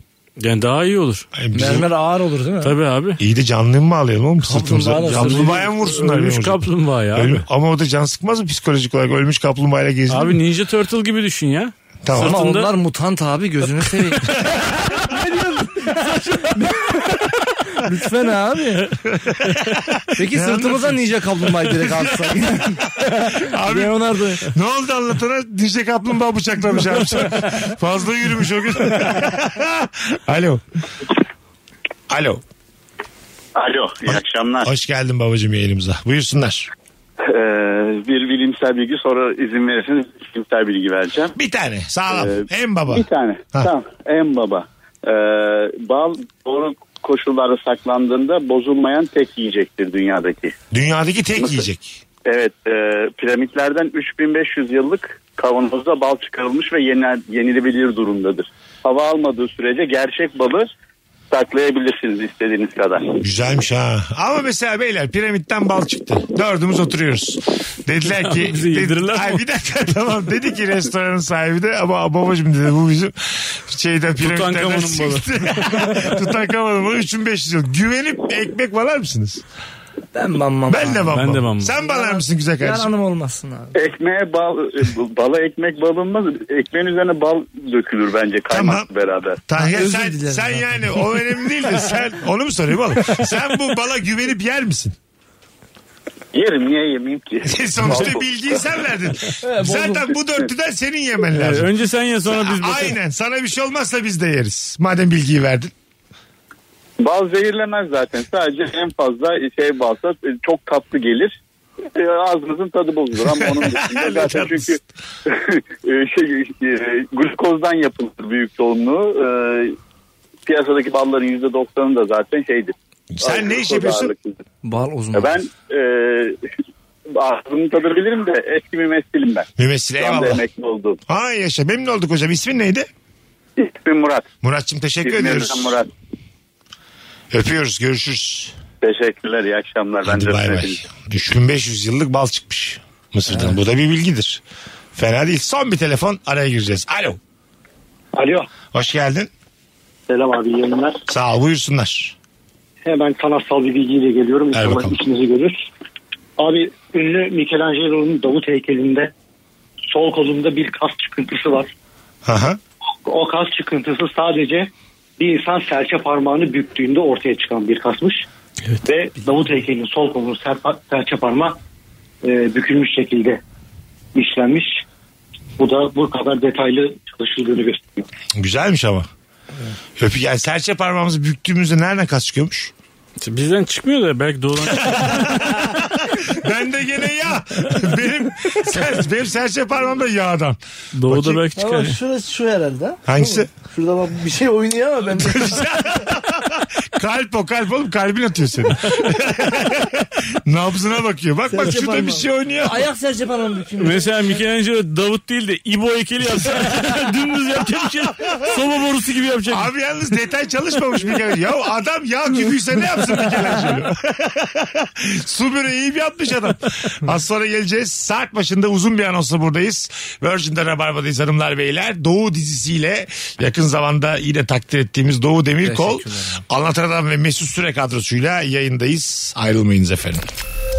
Yani daha iyi olur. Ay, bizim- Mermer ağır olur değil mi? Tabii abi. İyi de canlıyı mı bağlayalım oğlum sırtımıza? Kaplumbağa da Kaplumbağaya mı vursunlar? Ölmüş benim hocam? kaplumbağa ya abi. Ölüm- ama o da can sıkmaz mı psikolojik olarak? Ölmüş kaplumbağayla gezdin Abi mi? Ninja Turtle gibi düşün ya. Tamam. Ama Sırtında- onlar mutant abi gözünü seveyim. Lütfen abi. Peki sırtımıza ninja kaplumbağayı direkt alsak. Abi Leonardo. ne oldu anlatana? Dice kaplumbağa bıçaklamış abi. Fazla yürümüş o gün. Alo. Alo. Alo, iyi akşamlar. Hoş geldin babacığım yayınımıza. Buyursunlar. Ee, bir bilimsel bilgi sonra izin verirseniz bilimsel bilgi vereceğim. Bir tane sağlam. Ee, en baba. Bir tane. Ha. Tamam, en baba. Ee, bal doğru koşullarda saklandığında bozulmayan tek yiyecektir dünyadaki. Dünyadaki tek Nasıl? yiyecek. Evet, e, piramitlerden 3500 yıllık kavanozda bal çıkarılmış ve yeni, yenilebilir durumdadır. Hava almadığı sürece gerçek balı saklayabilirsiniz istediğiniz kadar. Güzelmiş ha. Ama mesela beyler piramitten bal çıktı. Dördümüz oturuyoruz. Dediler ki... Bizi yedirirler mi? Ay, bir dakika tamam. Dedi ki restoranın sahibi de ama babacığım dedi bu bizim şeyden piramitten Tutankamon'un balı. çıktı. Tutankamon'un balı 3500 yıl. Güvenip ekmek balar mısınız? Ben banmam. Ben de banmam. Ben de banmam. Sen balar mısın güzel kardeşim? Yalanım olmasın abi. Ekmeğe bal, e, bala ekmek balınmaz. Ekmeğin üzerine bal dökülür bence kaymakla Tamam. beraber. Ta- ya özür sen, dilerim sen ya. yani o önemli değil de sen onu mu sorayım oğlum? Sen bu bala güvenip yer misin? Yerim niye yemeyeyim ki? Sonuçta bilgiyi sen verdin. Zaten bu dörtlüden senin yemen lazım. önce sen ye sonra biz bakalım. Aynen sana bir şey olmazsa biz de yeriz. Madem bilgiyi verdin. Bal zehirlemez zaten. Sadece en fazla şey balsa e, çok tatlı gelir. e, ağzınızın tadı bozulur ama onun dışında zaten çünkü e, şey e, glukozdan yapılır büyük çoğunluğu. E, piyasadaki balların %90'ı da zaten şeydir. Sen ne iş yapıyorsun? ağırlıklıdır. Bal uzmanı. Ben e, ağzımın tadını bilirim de eski mümessilim ben. Mümessil eyvallah. emekli oldum. Ha yaşa memnun olduk hocam. İsmin neydi? İsmim Murat. Muratçım teşekkür ediyoruz. İzmir'den Murat. Öpüyoruz görüşürüz. Teşekkürler iyi akşamlar. Ben Hadi de bay bay. öpüyorum. 3500 yıllık bal çıkmış Mısır'dan. Bu da bir bilgidir. Fena değil. Son bir telefon araya gireceğiz. Alo. Alo. Hoş geldin. Selam abi iyi yayınlar. Sağ ol buyursunlar. Hemen sanatsal bir bilgiyle geliyorum. Ver İnşallah bakalım. işinizi görür. Abi ünlü Michelangelo'nun Davut heykelinde sol kolunda bir kas çıkıntısı var. Aha. O kas çıkıntısı sadece bir insan serçe parmağını büktüğünde ortaya çıkan bir kasmış. Ve Davut heykelinin sol kolunun ser- serçe parmağı e, bükülmüş şekilde işlenmiş. Bu da bu kadar detaylı çalışıldığını gösteriyor. Güzelmiş ama. Öp yani serçe parmağımızı büktüğümüzde nereden kas çıkıyormuş? Bizden çıkmıyor da belki doğudan ben de gene yağ. benim, ser, benim serçe parmağım da yağdan. Doğuda Bakayım. belki çıkar. Ama şurası şu herhalde. Hangisi? Şurada bak bir şey oynuyor ama ben kalp o kalp oğlum kalbin atıyor seni. Nabzına bakıyor. Bak bak Serçe şurada bir parmağı. şey oynuyor. ayak serçe parmağım bükülmüş. Mesela Michelangelo Davut değil de İbo heykeli yapsa dümdüz yapacak bir şey. Soba borusu gibi yapacak. Abi yalnız detay çalışmamış bir kere. Ya adam yağ küpüyse ne yapsın bir kere Su böreği iyi bir yapmış adam. Az sonra geleceğiz. Saat başında uzun bir anonsla buradayız. Virgin'de Rabarba'dayız hanımlar beyler. Doğu dizisiyle yakın zamanda yine takdir ettiğimiz Doğu Demirkol. Anlatan Adam ve Mesut Süre kadrosuyla yayındayız. Ayrılmayınız efendim.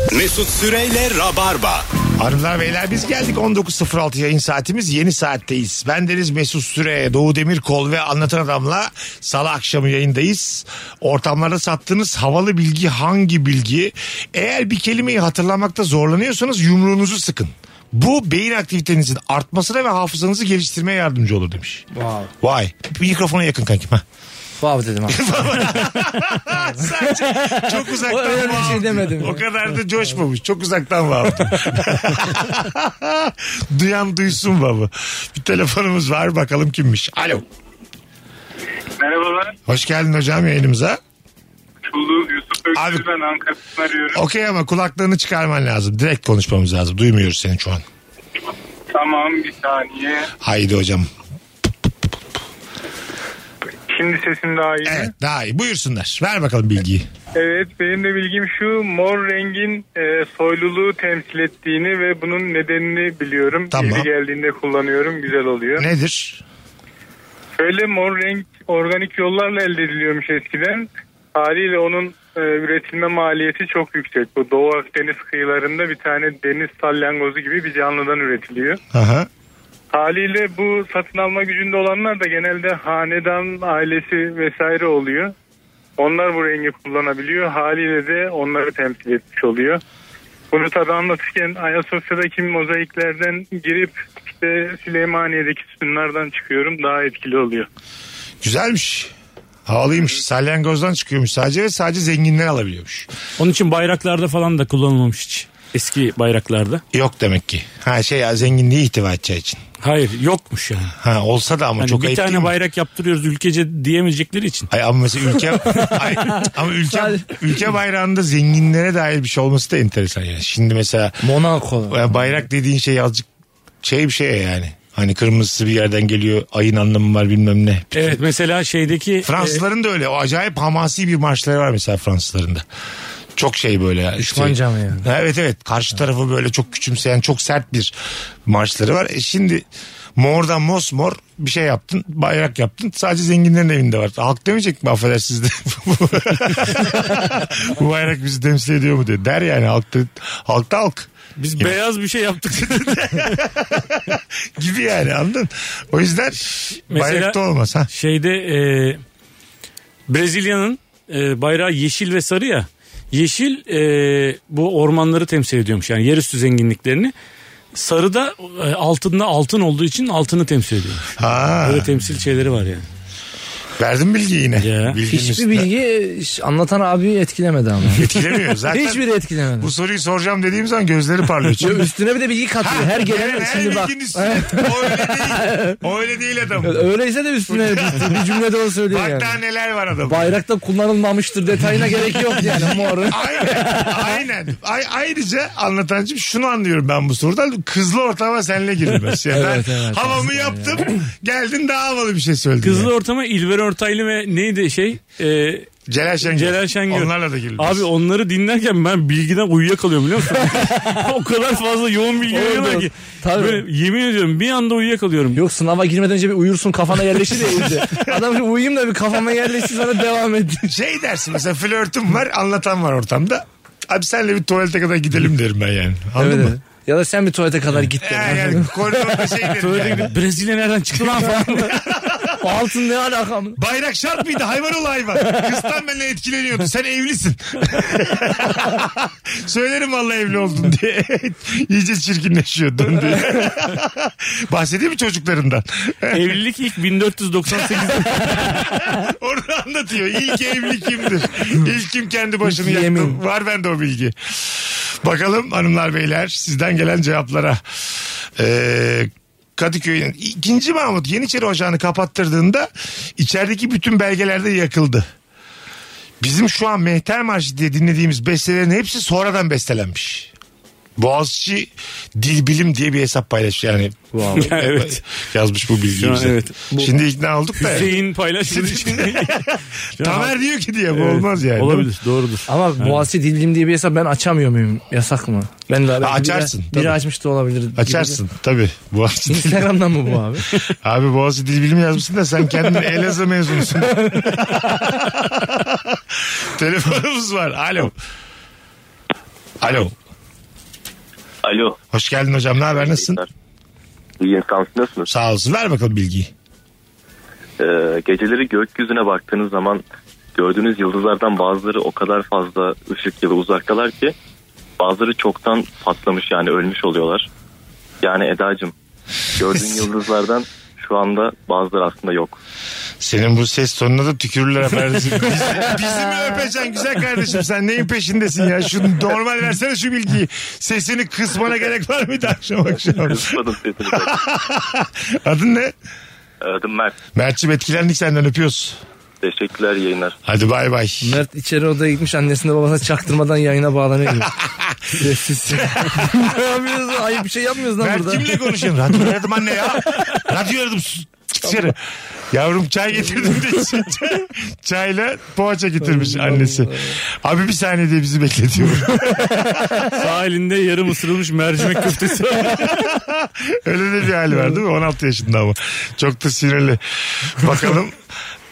Mesut Süreyle Rabarba. Hanımlar beyler biz geldik 19.06 yayın saatimiz yeni saatteyiz. Ben Deniz Mesut Süre, Doğu Demirkol ve Anlatan Adam'la salı akşamı yayındayız. Ortamlarda sattığınız havalı bilgi hangi bilgi? Eğer bir kelimeyi hatırlamakta zorlanıyorsanız yumruğunuzu sıkın. Bu beyin aktivitenizin artmasına ve hafızanızı geliştirmeye yardımcı olur demiş. Wow. Vay. Mikrofona yakın kankim. Ha. Wow dedim abi. Sadece çok O uzaktan öyle bir şey demedim O kadar da coşmamış. Çok uzaktan diyor. Duyan duysun baba. Bir telefonumuz var bakalım kimmiş. Alo. Merhabalar. Hoş geldin hocam yayınımıza. Çulu Yusuf Öksüz Abi- ben Ankara'dan arıyorum. Okey ama kulaklarını çıkarman lazım. Direkt konuşmamız lazım. Duymuyoruz seni şu an. Tamam bir saniye. Haydi hocam. Şimdi sesim daha iyi mi? Evet daha iyi. Buyursunlar. Ver bakalım bilgiyi. Evet benim de bilgim şu mor rengin e, soyluluğu temsil ettiğini ve bunun nedenini biliyorum. Tamam. Yeri geldiğinde kullanıyorum güzel oluyor. Nedir? Şöyle mor renk organik yollarla elde ediliyormuş eskiden. Haliyle onun e, üretilme maliyeti çok yüksek. Bu Doğu Akdeniz kıyılarında bir tane deniz salyangozu gibi bir canlıdan üretiliyor. Aha. Haliyle bu satın alma gücünde olanlar da genelde hanedan ailesi vesaire oluyor. Onlar bu rengi kullanabiliyor. Haliyle de onları temsil etmiş oluyor. Bunu tabi anlatırken Ayasofya'daki mozaiklerden girip işte Süleymaniye'deki sütunlardan çıkıyorum. Daha etkili oluyor. Güzelmiş. Havalıymış. Salyangozdan çıkıyormuş sadece ve sadece zenginler alabiliyormuş. Onun için bayraklarda falan da kullanılmamış hiç. Eski bayraklarda. Yok demek ki. Ha şey ya zenginliği ihtiva edeceği için. Hayır yokmuş yani. Ha olsa da ama Hani çok bir ayıp değil tane mi? bayrak yaptırıyoruz ülkece diyemeyecekleri için. Ay ama mesela ülke ay, ama ülke ülke bayrağında zenginlere dair bir şey olması da enteresan yani. Şimdi mesela Monaco. yani bayrak dediğin şey azıcık şey bir şey yani. Hani kırmızısı bir yerden geliyor. Ayın anlamı var bilmem ne. Evet mesela şeydeki Fransızların da öyle. O acayip hamasi bir marşları var mesela Fransızların da. Çok şey böyle. ya. Düşmanca mı yani? Evet evet. Karşı tarafı böyle çok küçümseyen çok sert bir marşları var. E şimdi mordan mosmor bir şey yaptın. Bayrak yaptın. Sadece zenginlerin evinde var. Halk demeyecek mi affedersiniz de. Bu bayrak bizi temsil ediyor mu diye. Der yani halkta, halkta halk. biz beyaz bir şey yaptık. Gibi yani anladın? O yüzden bayrakta olmaz. Ha. Şeyde e, Brezilya'nın e, bayrağı yeşil ve sarı ya. Yeşil e, bu ormanları temsil ediyormuş yani yerüstü zenginliklerini. Sarı da e, altında altın olduğu için altını temsil ediyormuş. Ha. Böyle temsil şeyleri var yani. Verdim bilgi yine. Bilginin Hiçbir üstüne. bilgi anlatan abi etkilemedi ama. Etkilemiyor. Zaten Hiçbiri etkilemedi. bu soruyu soracağım dediğim zaman gözleri parlıyor. Ya Çünkü üstüne bir de bilgi katıyor. Her gelen her şimdi bak. O öyle değil. O öyle değil adam. Öyleyse de üstüne bir cümlede o söylüyor Bak yani. daha neler var adam. Bayrakta kullanılmamıştır detayına gerek yok yani mor. Aynen. Aynen. Ay, ayrıca anlatancım şunu anlıyorum ben bu sorudan. Kızlı ortama seninle girilmez. Yani Evet, ben evet, havamı yaptım. Geldin daha havalı bir şey söyledin. Kızlı yani. ortama İlber Ortaylı ve neydi şey? E, Celal Şengör. Celal Şengör. Onlarla da girilmez. Abi onları dinlerken ben bilgiden uyuyakalıyor biliyor musun? o kadar fazla yoğun bilgi veriyorlar ki. Tabii. Böyle yemin ediyorum bir anda uyuyakalıyorum. Yok sınava girmeden önce bir uyursun kafana yerleşir ya. Adam şimdi uyuyayım da bir kafama yerleşir sonra devam et. Şey dersin mesela flörtüm var anlatan var ortamda. Abi senle bir tuvalete kadar gidelim derim ben yani. Anladın Evet, mı? evet. Ya da sen bir tuvalete kadar git. Ya, derim. yani koridorda şey derim Tuvalete yani. Brezilya nereden çıktı lan falan. O altın ne alaka mı? Bayrak şart mıydı? Hayvan ol hayvan. Kızdan benimle etkileniyordu. Sen evlisin. Söylerim vallahi evli oldun diye. İyice çirkinleşiyordun diye. Bahsedeyim mi çocuklarından? Evlilik ilk 1498'de. Onu anlatıyor. İlk evli kimdir? İlk kim kendi başını yaktı? yemin. Var bende o bilgi. Bakalım hanımlar beyler sizden gelen cevaplara. Ee, Kadıköy'ün ikinci Mahmut Yeniçeri Ocağı'nı kapattırdığında içerideki bütün belgelerde yakıldı. Bizim şu an Mehter Marşı diye dinlediğimiz bestelerin hepsi sonradan bestelenmiş. Boğaziçi Dil Bilim diye bir hesap paylaş yani. evet. Yazmış bu bilgiyi bize. evet. Bu- Şimdi ikna olduk da. Hüseyin paylaşmış. Tamer diyor ki diye bu Evet. olmaz yani. Olabilir doğrudur. Ama Boğaziçi Dildim diye bir hesap ben açamıyor muyum? Yasak mı? Ben de açarsın, Biri, biri açmış da olabilir. gibi. Açarsın tabii. Boğaziçi Dil Instagram'dan mı bu abi? Abi Boğaziçi Dil Bilimi yazmışsın da sen kendin Elazığ mezunusun. Telefonumuz var. Alo. Alo. Alo. Hoş geldin hocam. Ne haber? Nasılsın? İyi insan nasılsınız? Sağ olsun. Ver bakalım bilgiyi. Ee, geceleri gökyüzüne baktığınız zaman gördüğünüz yıldızlardan bazıları o kadar fazla ışık yılı uzaktalar ki bazıları çoktan patlamış yani ölmüş oluyorlar. Yani Eda'cığım gördüğün yıldızlardan şu anda bazıları aslında yok. Senin bu ses tonuna da tükürürler efendim. Bizi, bizi mi öpeceksin güzel kardeşim sen neyin peşindesin ya? Şu normal versene şu bilgiyi. Sesini kısmana gerek var mıydı akşam akşam? Kısmadım sesini. Adın ne? Adım Mert. Mert'ciğim etkilendik senden öpüyoruz. Teşekkürler yayınlar. Hadi bay bay. Mert içeri odaya gitmiş annesine babasına çaktırmadan yayına bağlanıyor. gibi. Sessiz. ne yapıyorsun? Ayıp bir şey yapmıyoruz lan Mert burada. kimle konuşuyorsun? Radyo aradım anne ya. Radyo aradım. Sus, Çık dışarı. Yavrum çay getirdim de içince çayla poğaça getirmiş annesi. Abi bir saniye diye bizi bekletiyor. Sağ elinde yarım ısırılmış mercimek köftesi var. Öyle de bir hali var değil mi? 16 yaşında ama. Çok da sinirli. Bakalım.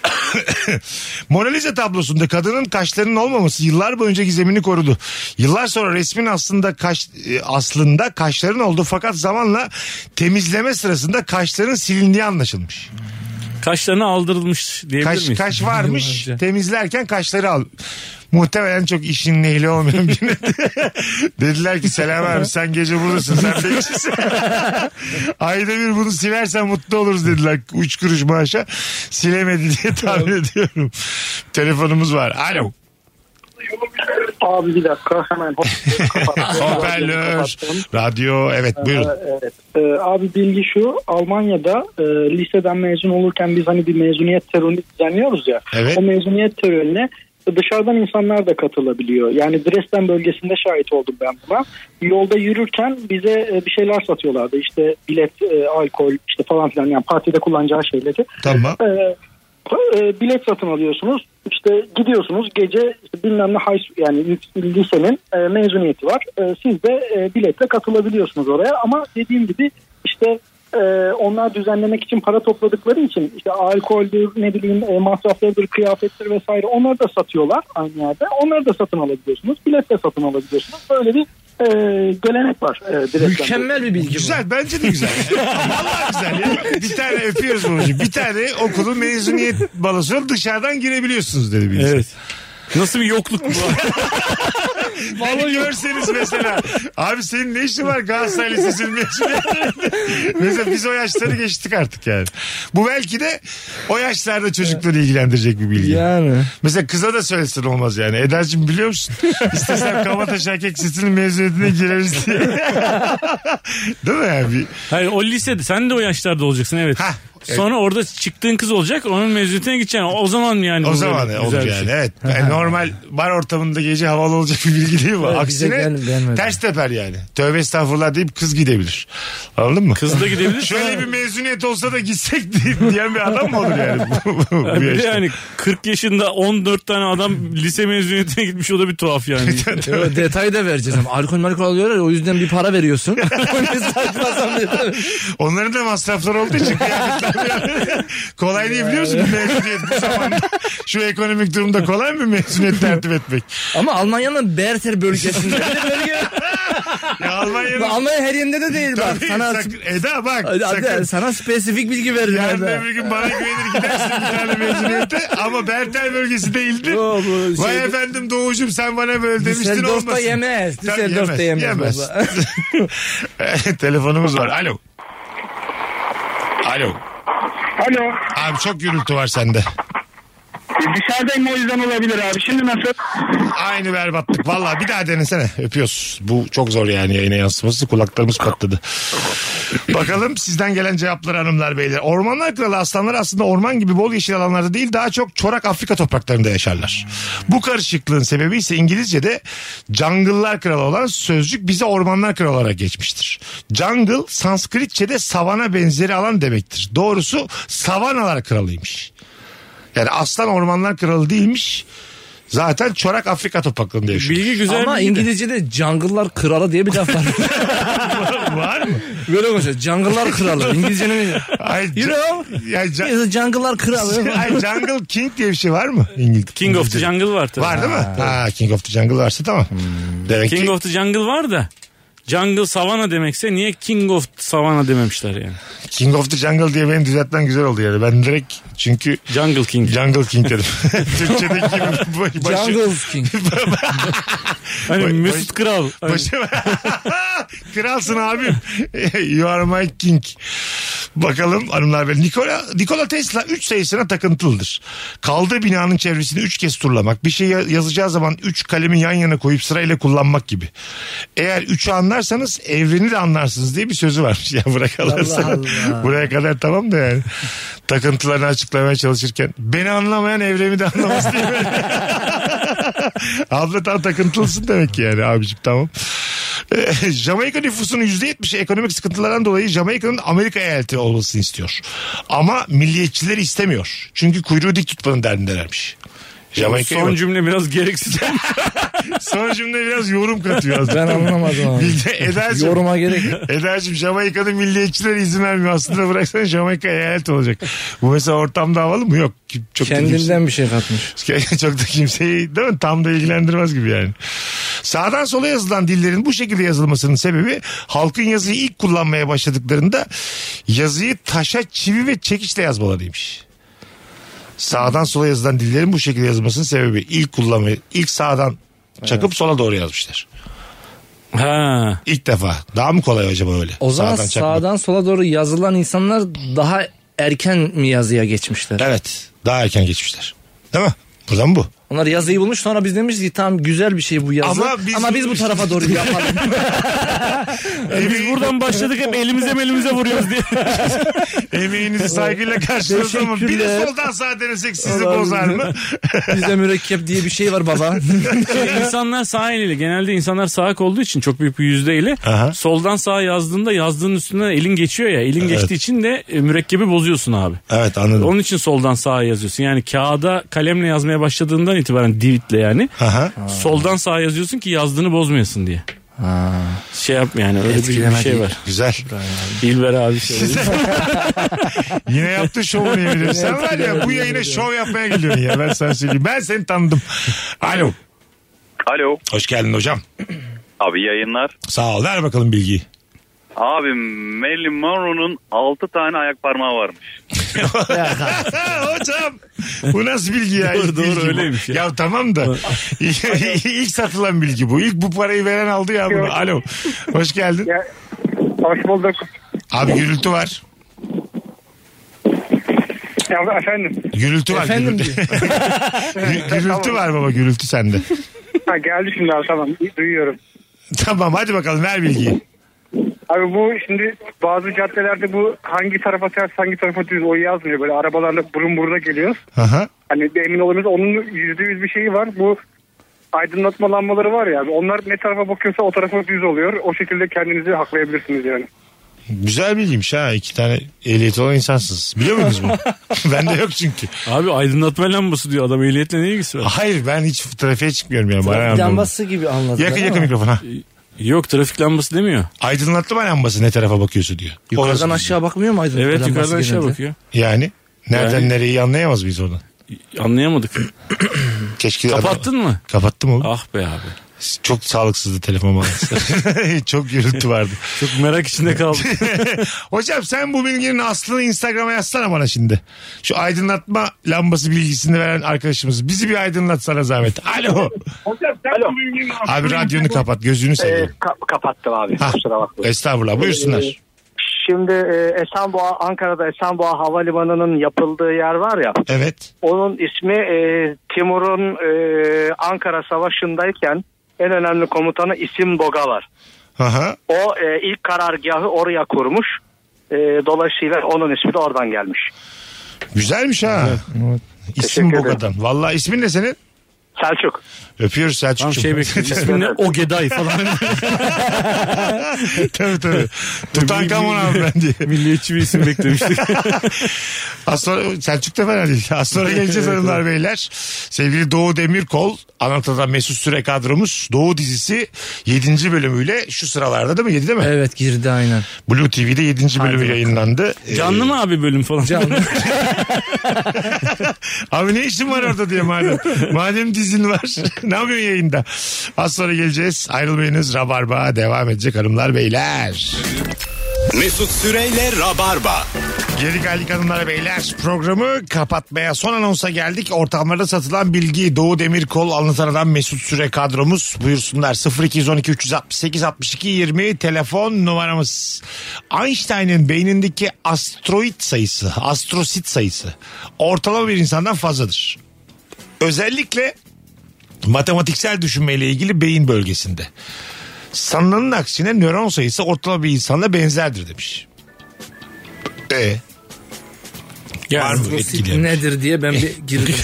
Mona Lisa tablosunda kadının kaşlarının olmaması yıllar boyunca gizemini korudu. Yıllar sonra resmin aslında kaş e, aslında kaşların olduğu fakat zamanla temizleme sırasında kaşların silindiği anlaşılmış. Kaşlarına aldırılmış diyebilir Kaş, miyiz? kaş varmış temizlerken kaşları al. Muhtemelen çok işin ehli olmayan birine dediler ki selam abi sen gece buradasın sen bekçisin. Ayda bir bunu silersen mutlu oluruz dediler. Üç kuruş maaşa silemedi diye tahmin ediyorum. Telefonumuz var. Alo. Abi bir dakika hemen Hoparlör. Radyo evet buyurun. Evet. Ee, abi bilgi şu Almanya'da e, liseden mezun olurken biz hani bir mezuniyet töreni düzenliyoruz ya. Evet. O mezuniyet törenine dışarıdan insanlar da katılabiliyor. Yani Dresden bölgesinde şahit oldum ben buna. Yolda yürürken bize e, bir şeyler satıyorlardı. İşte bilet, e, alkol işte falan filan yani partide kullanacağı şeyleri. Tamam. Ee, e, bilet satın alıyorsunuz. İşte gidiyorsunuz gece işte bilmem ne high, yani lisenin e, mezuniyeti var. E, siz de biletle katılabiliyorsunuz oraya ama dediğim gibi işte onlar düzenlemek için para topladıkları için işte alkoldür ne bileyim e, masraflarıdır kıyafettir vesaire onları da satıyorlar aynı yerde. Onları da satın alabiliyorsunuz. Bilet de satın alabiliyorsunuz. Böyle bir e, gelenek var. E, Mükemmel bir bilgi bu. Güzel bence de güzel. Vallahi güzel ya. Bir tane öpüyoruz babacığım. Bir tane okulun mezuniyet balosuna dışarıdan girebiliyorsunuz dedi birisi. Evet. Nasıl bir yokluk bu? Beni görseniz mesela. Abi senin ne işin var Galatasaray Lisesi'nin mezuniyetinde? mesela biz o yaşları geçtik artık yani. Bu belki de o yaşlarda çocukları ilgilendirecek bir bilgi. Yani. Mesela kıza da söylesin olmaz yani. Edercim biliyor musun? İstesem Kabataş Erkek Lisesi'nin mezuniyetine gireriz diye. Değil mi yani? Bir- Hayır o lisede sen de o yaşlarda olacaksın evet. Sonra orada çıktığın kız olacak onun mezuniyetine gideceksin. O zaman yani. O zaman olur yani şey. evet. Yani normal bar ortamında gece havalı olacak bir bilgi değil bu. Evet, Aksine gel- gelmedi. ters teper yani. Tövbe estağfurullah deyip kız gidebilir. Anladın mı? Kız da gidebilir. Şöyle bir mezuniyet olsa da gitsek diye- diyen bir adam mı olur yani? bu, bu Ya bir de yaşta? yani 40 yaşında 14 tane adam lise mezuniyetine gitmiş o da bir tuhaf yani. Evet, detayı da vereceğiz ama alkol malkol alıyorlar ya, o yüzden bir para veriyorsun. Detay. Onların da masrafları olduğu için kıyafetler yani. kolay değil biliyor musun? Mezuniyet bu zamanda. Şu ekonomik durumda kolay mı mezuniyet tertip etmek? Ama Almanya'nın Berter bölgesinde. bölge. Ya Almanya'nın... Almanya her yerinde de değil bak. Tabii, Sana, sakın- Eda bak. Hadi, sakın. hadi, sana spesifik bilgi veririm. Yarın Eda. öbür gün bana güvenir gidersin bir tane mezuniyete ama Bertel bölgesi değildir. Yo, bu Vay efendim doğucum sen bana böyle demiştin Düsseldorf'ta olmasın. yemez. Tabii Düsseldorf'ta yemez. baba. Telefonumuz var. Alo. Alo. Alo. Abi çok gürültü var sende. Dışarıdayım o yüzden olabilir abi. Şimdi nasıl? Aynı berbatlık. Valla bir daha denesene. Öpüyoruz. Bu çok zor yani yayına yansıması. Kulaklarımız patladı. Bakalım sizden gelen cevaplar hanımlar beyler. Ormanlar kralı aslanlar aslında orman gibi bol yeşil alanlarda değil daha çok çorak Afrika topraklarında yaşarlar. Bu karışıklığın sebebi ise İngilizce'de jungle'lar kralı olan sözcük bize ormanlar kralı olarak geçmiştir. Jungle Sanskritçe'de savana benzeri alan demektir. Doğrusu savanalar kralıymış. Yani aslan ormanlar kralı değilmiş. Zaten çorak Afrika topraklarında yaşıyor. Bilgi güzel Ama bilgi de. İngilizce'de jungle'lar kralı diye bir laf var. Var mı? Böyle konuşuyor. Jungle'lar kralı. İngilizcenin Ay, You know? Ya, ca- He's a jungle'lar kralı. Ay, Jungle King diye bir şey var mı? İngiliz, King of the? Jungle var tabii. Var değil mi? Ha, King of the Jungle varsa tamam. Demek King ki of the Jungle var da Jungle Savannah demekse niye King of Savannah dememişler yani. King of the Jungle diye beni düzeltmen güzel oldu yani. Ben direkt çünkü Jungle King. Jungle King dedim. Türkçedeki gibi başı, Jungle King. Hani Mesut Kral. Hani başı, Kralsın abim. you are my king. Bakalım hanımlar beyler. Nikola, Nikola Tesla 3 sayısına takıntılıdır. Kaldığı binanın çevresini 3 kez turlamak. Bir şey ya- yazacağı zaman 3 kalemi yan yana koyup sırayla kullanmak gibi. Eğer 3'ü anlarsanız evreni de anlarsınız diye bir sözü varmış. Ya bırak Allah sana. Allah. Buraya kadar tamam da yani. Takıntılarını açıklamaya çalışırken beni anlamayan evreni de anlamaz diye. Abla tam takıntılısın demek ki yani abicim tamam. Jamaika nüfusunun %70'i ekonomik sıkıntılardan dolayı Jamaika'nın Amerika eyaleti olmasını istiyor. Ama milliyetçileri istemiyor. Çünkü kuyruğu dik tutmanın derdindelermiş. Jamaika'ya son bak. cümle biraz gereksiz. Son cümle biraz yorum katıyor. aslında. Ben anlamadım abi. Eda'cığım, Yoruma gerek yok. Eda'cığım Jamaika'da milliyetçiler izin vermiyor. Aslında bıraksan Jamaika eyalet olacak. Bu mesela ortamda havalı mı? Yok. Çok da kimse- Kendinden bir şey katmış. çok da kimseyi değil mi? Tam da ilgilendirmez gibi yani. Sağdan sola yazılan dillerin bu şekilde yazılmasının sebebi halkın yazıyı ilk kullanmaya başladıklarında yazıyı taşa çivi ve çekiçle yazmalarıymış. Sağdan sola yazılan dillerin bu şekilde yazılmasının sebebi ilk kullanmayı ilk sağdan çakıp sola doğru yazmışlar. ha. İlk defa. Daha mı kolay acaba öyle? O zaman Sağdan çakmak. sağdan sola doğru yazılan insanlar daha erken mi yazıya geçmişler? Evet. Daha erken geçmişler. Değil mi? Buradan bu. Onlar yazıyı bulmuş sonra biz demiş ki tamam güzel bir şey bu yazı. Ama Ama biz- biz, bu tarafa doğru yapalım. Biz buradan başladık hep elimize elimize vuruyoruz diye. Emeğinizi saygıyla karşılıyoruz ama bir de Teşekkürler. soldan sağ denesek sizi bozar mı? Bizde mürekkep diye bir şey var baba. Şimdi insanlar sağ eliyle genelde insanlar sağak olduğu için çok büyük bir yüzdeyle Aha. soldan sağa yazdığında yazdığın üstünden elin geçiyor ya elin Evet. geçtiği için de e, mürekkebi bozuyorsun abi. Evet anladım. Onun için soldan sağa yazıyorsun. Yani kağıda kalemle yazmaya başladığından itibaren divitle yani Aha. soldan sağa yazıyorsun ki yazdığını bozmayasın diye. Şey yap yani öyle bir, bir şey var. Güzel. İlber abi söyledi. Yine yaptın şovunu yemin ederim. Sen var ya bu yayına şov yapmaya geliyorsun ya. Ben sana söyleyeyim. Ben seni tanıdım. Alo. Alo. Hoş geldin hocam. Abi yayınlar. Sağ ol. Ver bakalım bilgiyi. Abi Marilyn Monroe'nun 6 tane ayak parmağı varmış. Hocam bu nasıl bilgi ya? Doğru, İlk doğru, bilgi bu. öyleymiş ya. Ya tamam da ilk satılan bilgi bu. İlk bu parayı veren aldı ya bunu. Alo. Hoş geldin. Hoş bulduk. Abi gürültü var. Ya efendim. Gürültü var. Efendim gürültü. Gü- gürültü var baba gürültü sende. Ha, geldi şimdi abi tamam duyuyorum. Tamam hadi bakalım ver bilgiyi. Abi bu şimdi bazı caddelerde bu hangi tarafa ters hangi tarafa düz o yazmıyor. Böyle arabalarla burun buruna geliyor. Aha. Hani bir emin olamıyoruz onun yüzde yüz bir şeyi var. Bu aydınlatma lambaları var ya onlar ne tarafa bakıyorsa o tarafa düz oluyor. O şekilde kendinizi haklayabilirsiniz yani. Güzel bilgiymiş ha. iki tane ehliyeti olan insansınız. Biliyor musunuz bunu? Bende yok çünkü. Abi aydınlatma lambası diyor adam ehliyetle ne ilgisi var? Hayır ben hiç trafiğe çıkmıyorum ya. Bana Trafik lambası gibi anladım. Yakın yakın mi? mikrofona. Yok trafik lambası demiyor. Aydınlatma lambası ne tarafa bakıyorsun diyor. Yukarıdan Orası- aşağı bakmıyor mu aydınlatma Evet lambası yukarıdan aşağı genelde? bakıyor. Yani nereden Yani- nereyi anlayamaz mıyız oradan? Anlayamadık. Keşke Kapattın mı? Kapattım oğlum. Ah be abi. Çok sağlıksızdı telefon bağlantısı. Çok gürültü vardı. Çok merak içinde kaldım. Hocam sen bu bilginin aslını Instagram'a yazsana bana şimdi. Şu aydınlatma lambası bilgisini veren arkadaşımız. Bizi bir aydınlatsana zahmet. Alo. Alo. Abi radyonu kapat gözünü seveyim. kapattım abi. Ha, Kusura bakma. Estağfurullah buyursunlar. Ee, Şimdi e, Esenboğa Ankara'da Esenboğa Havalimanı'nın yapıldığı yer var ya. Evet. Onun ismi e, Timur'un e, Ankara Savaşı'ndayken en önemli komutanı İsim Boga var. Aha. O e, ilk karargahı oraya kurmuş. E, dolayısıyla onun ismi de oradan gelmiş. Güzelmiş ha. İsim Teşekkür Boga'dan. Vallahi ismin ne senin? Selçuk. Öpüyoruz Tam Selçuk'cum. şey bekliyoruz. İsmin ne? Ogeday falan. tabii tabii. Tutankamon abi ben diye. Milliyetçi bir isim beklemiştik. Az sonra Selçuk da fena değil. Az sonra geleceğiz hanımlar beyler. Sevgili Doğu Demirkol Anlatan Mesut Süre kadromuz Doğu dizisi 7. bölümüyle şu sıralarda değil mi? 7 değil mi? Evet girdi aynen. Blue TV'de 7. bölümü yayınlandı. Ee, Canlı mı abi bölüm falan? Canlı. Abi ne işin var orada diye madem. madem dizin var. Ne yapıyorsun yayında? Az sonra geleceğiz. Ayrılmayınız. Rabarba devam edecek hanımlar beyler. Mesut Süreyle Rabarba. Geri geldik hanımlar beyler. Programı kapatmaya son anonsa geldik. Ortamlarda satılan bilgi Doğu Demirkol anlatan adam Mesut Süre kadromuz. Buyursunlar 0212 368 62 20 telefon numaramız. Einstein'ın beynindeki asteroid sayısı, astrosit sayısı ortalama bir insandan fazladır. Özellikle matematiksel düşünmeyle ilgili beyin bölgesinde. Sanılanın aksine nöron sayısı ortalama bir insanla benzerdir demiş. E var mı etkileyen? Nedir diye ben bir girdim.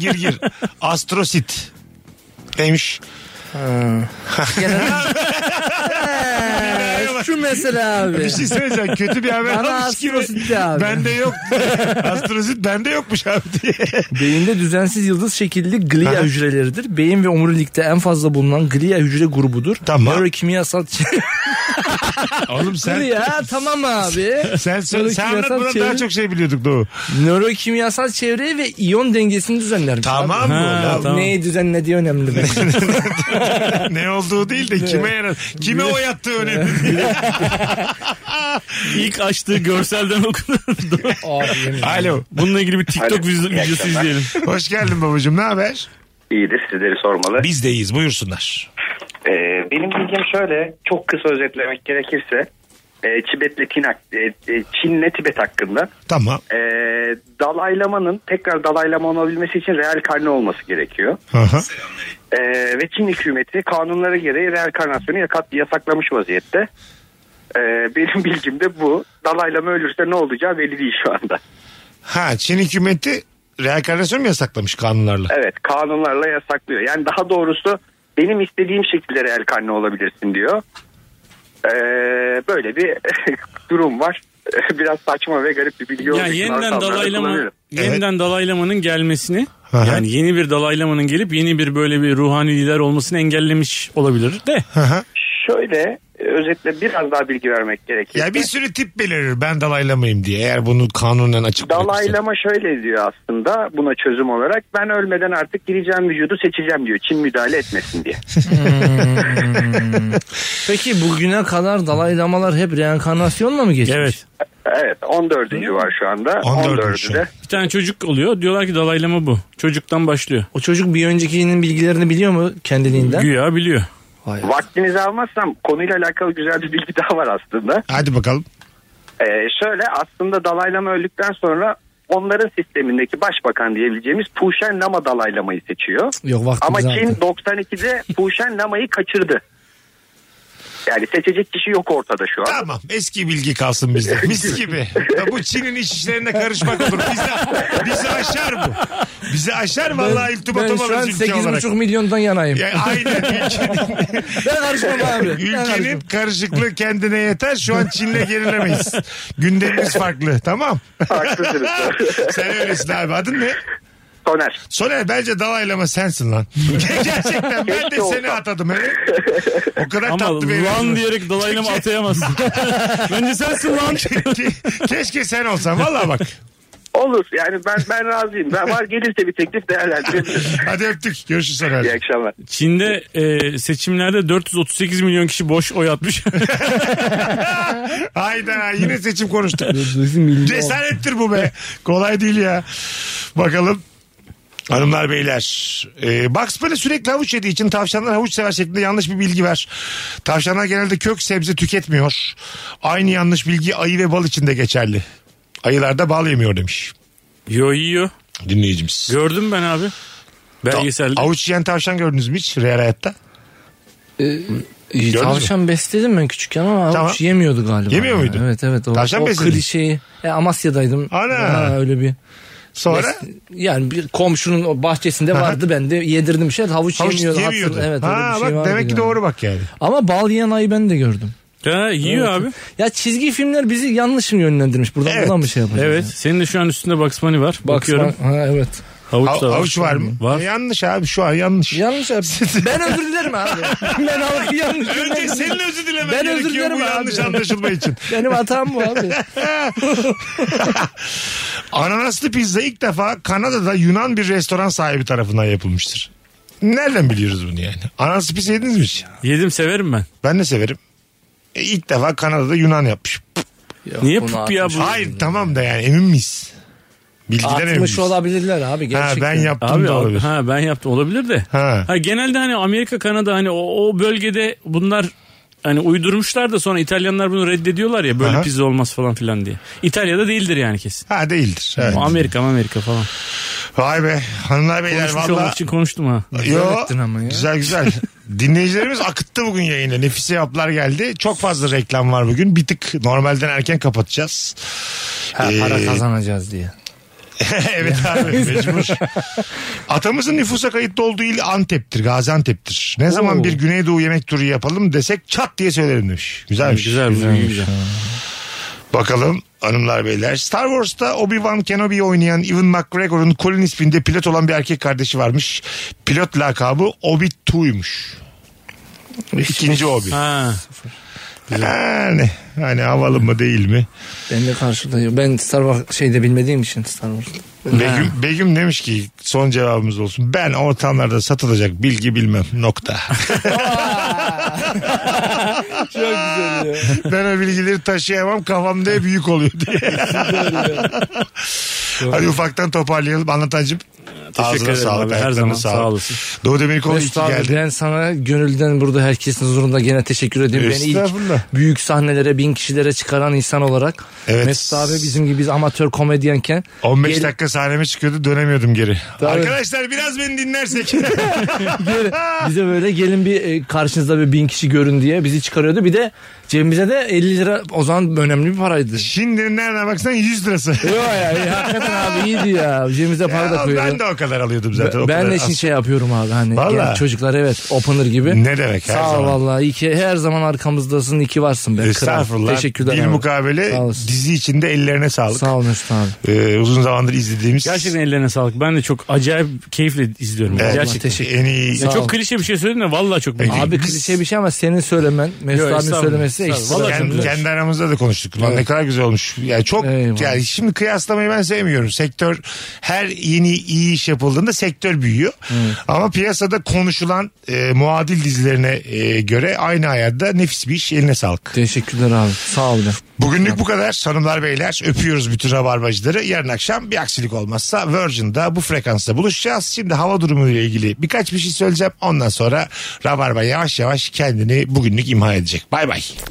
gir gir. Astrosit. Neymiş? Ee, Şu mesela abi. Bir şey söyleyeceğim. Kötü bir haber Bana almış gibi. astrosit de abi. Bende yok. Astrosit bende yokmuş abi diye. Beyinde düzensiz yıldız şekilli glia hücreleridir. Beyin ve omurilikte en fazla bulunan glia hücre grubudur. Tamam. Nörokimyasal Oğlum sen... ya tamam abi. Sen, sen, sen anlat Nörokimyasal buna çevre- daha çok şey biliyorduk Doğu. Nörokimyasal çevre ve iyon dengesini düzenlermiş. Tamam abi. mı? Ha, tamam. Neyi düzenlediği önemli. bence. ne olduğu değil de kime yarar. Kime o yattığı önemli değil. İlk açtığı görselden yemin Alo. Bununla ilgili bir TikTok Alo. videosu İyi videosu akşamlar. izleyelim. Hoş geldin babacığım. Ne haber? İyidir sizleri sormalı. Biz de iyiyiz. Buyursunlar. Ee, benim bilgim şöyle çok kısa özetlemek gerekirse e, Tibet'le Çin, e, e, Çin'le Tibet hakkında Tamam. e, dalaylamanın tekrar dalaylama olabilmesi için real karne olması gerekiyor. Aha. E, ve Çin hükümeti kanunlara gereği reenkarnasyonu yakat, yasaklamış vaziyette. E, benim bilgim de bu. Dalaylama ölürse ne olacağı belli değil şu anda. Ha Çin hükümeti reenkarnasyon mu yasaklamış kanunlarla? Evet kanunlarla yasaklıyor. Yani daha doğrusu benim istediğim şekilde real karne olabilirsin diyor. Ee, böyle bir durum var. Biraz saçma ve garip bir bilgi olduğu Yani yeniden dalaylama yeniden dalaylamanın gelmesini Aha. yani yeni bir dalaylamanın gelip yeni bir böyle bir ruhani lider olmasını engellemiş olabilir de. Aha. Şöyle özetle biraz daha bilgi vermek gerekir. Ya bir sürü tip belirir ben dalaylamayım diye eğer bunu kanunen açık. Dalaylama şöyle diyor aslında buna çözüm olarak. Ben ölmeden artık gireceğim vücudu seçeceğim diyor. Çin müdahale etmesin diye. Peki bugüne kadar dalaylamalar hep reenkarnasyonla mı geçmiş? Evet. Evet 14. var şu anda. 14'ü de. Bir tane çocuk oluyor. Diyorlar ki dalaylama bu. Çocuktan başlıyor. O çocuk bir öncekinin bilgilerini biliyor mu kendiliğinden? Güya biliyor. Vaktinizi almazsam konuyla alakalı güzel bir bilgi daha var aslında. Hadi bakalım. Ee, şöyle aslında dalaylama öldükten sonra onların sistemindeki başbakan diyebileceğimiz Puşen Lama dalaylamayı seçiyor. Yok Ama. Çin 92'de Puşen Lama'yı kaçırdı. Yani seçecek kişi yok ortada şu an. Tamam eski bilgi kalsın bizde. Mis gibi. Ya bu Çin'in iç işlerine karışmak olur. Bizi, bizi aşar bu. Bizi aşar vallahi ben iltifatom şu an alırız ülke olarak. 8,5 milyondan yanayım. Ya, aynen. Ülkenin, ben karışmam abi. Ben ülkenin karışmam. karışıklığı kendine yeter. Şu an Çin'le gerilemeyiz. Gündemimiz farklı. Tamam. Haklısınız. Sen öylesin abi. Adın ne? Soner. Soner bence dalaylama sensin lan. Gerçekten ben de seni atadım evet. O kadar Ama tatlı bir lan diyerek dalaylama atayamazsın. Bence sensin lan. Keşke sen olsan valla bak. Olur yani ben ben razıyım. Ben var gelirse bir teklif değerlendirebiliriz. Hadi öptük. Görüşürüz Soner. İyi akşamlar. Çin'de e, seçimlerde 438 milyon kişi boş oy atmış. Hayda yine seçim konuştuk. Cesarettir bu be. Kolay değil ya. Bakalım. Hanımlar beyler. Ee, Bugs Bunny sürekli havuç yediği için tavşanlar havuç sever şeklinde yanlış bir bilgi var. Tavşanlar genelde kök sebze tüketmiyor. Aynı yanlış bilgi ayı ve bal için de geçerli. Ayılar da bal yemiyor demiş. Yo yiyor. Dinleyicimiz. Gördüm ben abi. Belgeselde. Avuç yiyen tavşan gördünüz mü hiç real hayatta? İyi, Tavşan besledim ben küçükken ama Tamam. havuç yemiyordu galiba. Yemiyor ya. muydu? Evet evet. O, Tavşan o besledin. klişeyi. E, Amasya'daydım. Ana. Ha, öyle bir. Sonra? Bes- yani bir komşunun bahçesinde vardı ben de yedirdim şey havuç, Havuç yemiyordu. yemiyordu. Evet, öyle ha bir şey bak vardı demek ki yani. doğru bak yani. Ama bal yiyen ayı ben de gördüm. Ha, yiyor Evet. abi. Ya çizgi filmler bizi yanlış mı yönlendirmiş? Buradan Evet. buradan mı şey yapacağız? Evet. Senin de şu an üstünde Bugs Bunny var. Bak, Bakıyorum. Ha, evet. Havuç Ha- var. havuç var mı? Var. E, yanlış abi şu an yanlış. Yanlış abi. ben özür dilerim abi. ben halkı yanlış Önce senin özür dilemen Ben özür gerekiyor bu dilerim abi. yanlış anlaşılma için. Benim hatam bu abi. Ananaslı pizza ilk defa Kanada'da Yunan bir restoran sahibi tarafından yapılmıştır. Nereden biliyoruz bunu yani? Ananaslı pizza yediniz mi hiç? Yedim severim ben. Ben de severim. E, ilk defa Kanada'da Yunan yapmış. Niye bunu pup ya bu? Hayır tamam da yani emin miyiz? Bilgiden emin miyiz? Atmış olabilirler abi Ha, gerçekten. ben yaptım Abi da olabilir. ha ben yaptım olabilir de. Ha. Ha genelde hani Amerika Kanada hani o, o bölgede bunlar hani uydurmuşlar da sonra İtalyanlar bunu reddediyorlar ya böyle Aha. pizza olmaz falan filan diye. İtalya'da değildir yani kesin. Ha değildir. Evet. Ama Amerika Amerika falan. Vay be hanımlar beyler Konuşmuş valla. olmak için konuştum ha. Yo, ama ya. güzel güzel. Dinleyicilerimiz akıttı bugün yayını. Nefise yapılar geldi. Çok fazla reklam var bugün. Bir tık normalden erken kapatacağız. Ha, Ee, para kazanacağız diye. evet abi mecbur. Atamızın nüfusa kayıtlı olduğu il Antep'tir, Gaziantep'tir. Ne zaman bir Güneydoğu yemek turu yapalım desek çat diye söylerim demiş. Güzelmiş. Güzel güzel. Bakalım hanımlar beyler. Star Wars'ta Obi-Wan Kenobi oynayan Ewan McGregor'un Colin isminde pilot olan bir erkek kardeşi varmış. Pilot lakabı Obi-Tu'ymuş. İkinci Obi. Ha. Yani, hani havalı mı değil mi? Ben de karşıdayım. Ben Star Wars şeyde bilmediğim için Star Wars. Begüm, Begüm demiş ki son cevabımız olsun. Ben ortamlarda satılacak bilgi bilmem nokta. Çok güzel ya. ben o bilgileri taşıyamam kafamda hep büyük oluyor diye. Hadi ufaktan toparlayalım anlatacım. Teşekkür Ağzına ederim sağlık, abi her zaman sağlık. sağ olasın. Doğu Demirkol iyi ki abi geldin. ben sana gönülden burada herkesin huzurunda gene teşekkür ediyorum. Beni ilk büyük sahnelere bin kişilere çıkaran insan olarak. Evet. Mesut abi bizim gibi biz amatör komedyenken. 15 gel- dakika sahneme çıkıyordu dönemiyordum geri. Tabii. Arkadaşlar biraz beni dinlersek. bize böyle gelin bir e, karşınızda bir bin kişi görün diye bizi çıkarıyordu. Bir de cebimize de 50 lira o zaman önemli bir paraydı. Şimdi nereden baksan 100 lirası. Yok ya e, hakikaten abi iyiydi ya. Cebimize para da Ya, koyuyordu. ben de o kadar alıyordum zaten. o Ben kadar de şimdi az- şey yapıyorum abi hani Vallahi. genç çocuklar evet opener gibi. Ne demek, her Sağ ol zaman. vallahi iyi ki her zaman arkamızdasın iyi ki varsın be. Kral. Estağfurullah. Teşekkürler Bir mukabele Sağ dizi içinde ellerine sağlık. Sağ ol Mesut abi. Ee, uzun zamandır izlediğimiz. Gerçekten ellerine sağlık. Ben de çok acayip keyifle izliyorum. Evet, Gerçekten. teşekkür- en iyi. Ya Sağ çok klişe bir şey söyledim de vallahi çok Abi klişe bir şey ama senin söylemen Mesut abinin söylemesi Estağfurullah. ekstra. Vallahi kendi, kendi aramızda da konuştuk. Lan Evet. Ne kadar güzel olmuş. Yani çok Eyvallah. yani şimdi kıyaslamayı ben sevmiyorum. Sektör her yeni iyi iş yapıldığında sektör büyüyor. Ama piyasada konuşulan e, muadil dizilerine e, göre aynı ayarda nefis bir iş. Eline sağlık. Teşekkürler abi. Sağ ol. be. Bugünlük bu kadar. Hanımlar beyler öpüyoruz bütün rabarbacıları. Yarın akşam bir aksilik olmazsa Virgin'da bu frekansta buluşacağız. Şimdi hava durumu ile ilgili birkaç bir şey söyleyeceğim. Ondan sonra rabarba yavaş yavaş kendini bugünlük imha edecek. Bay bay.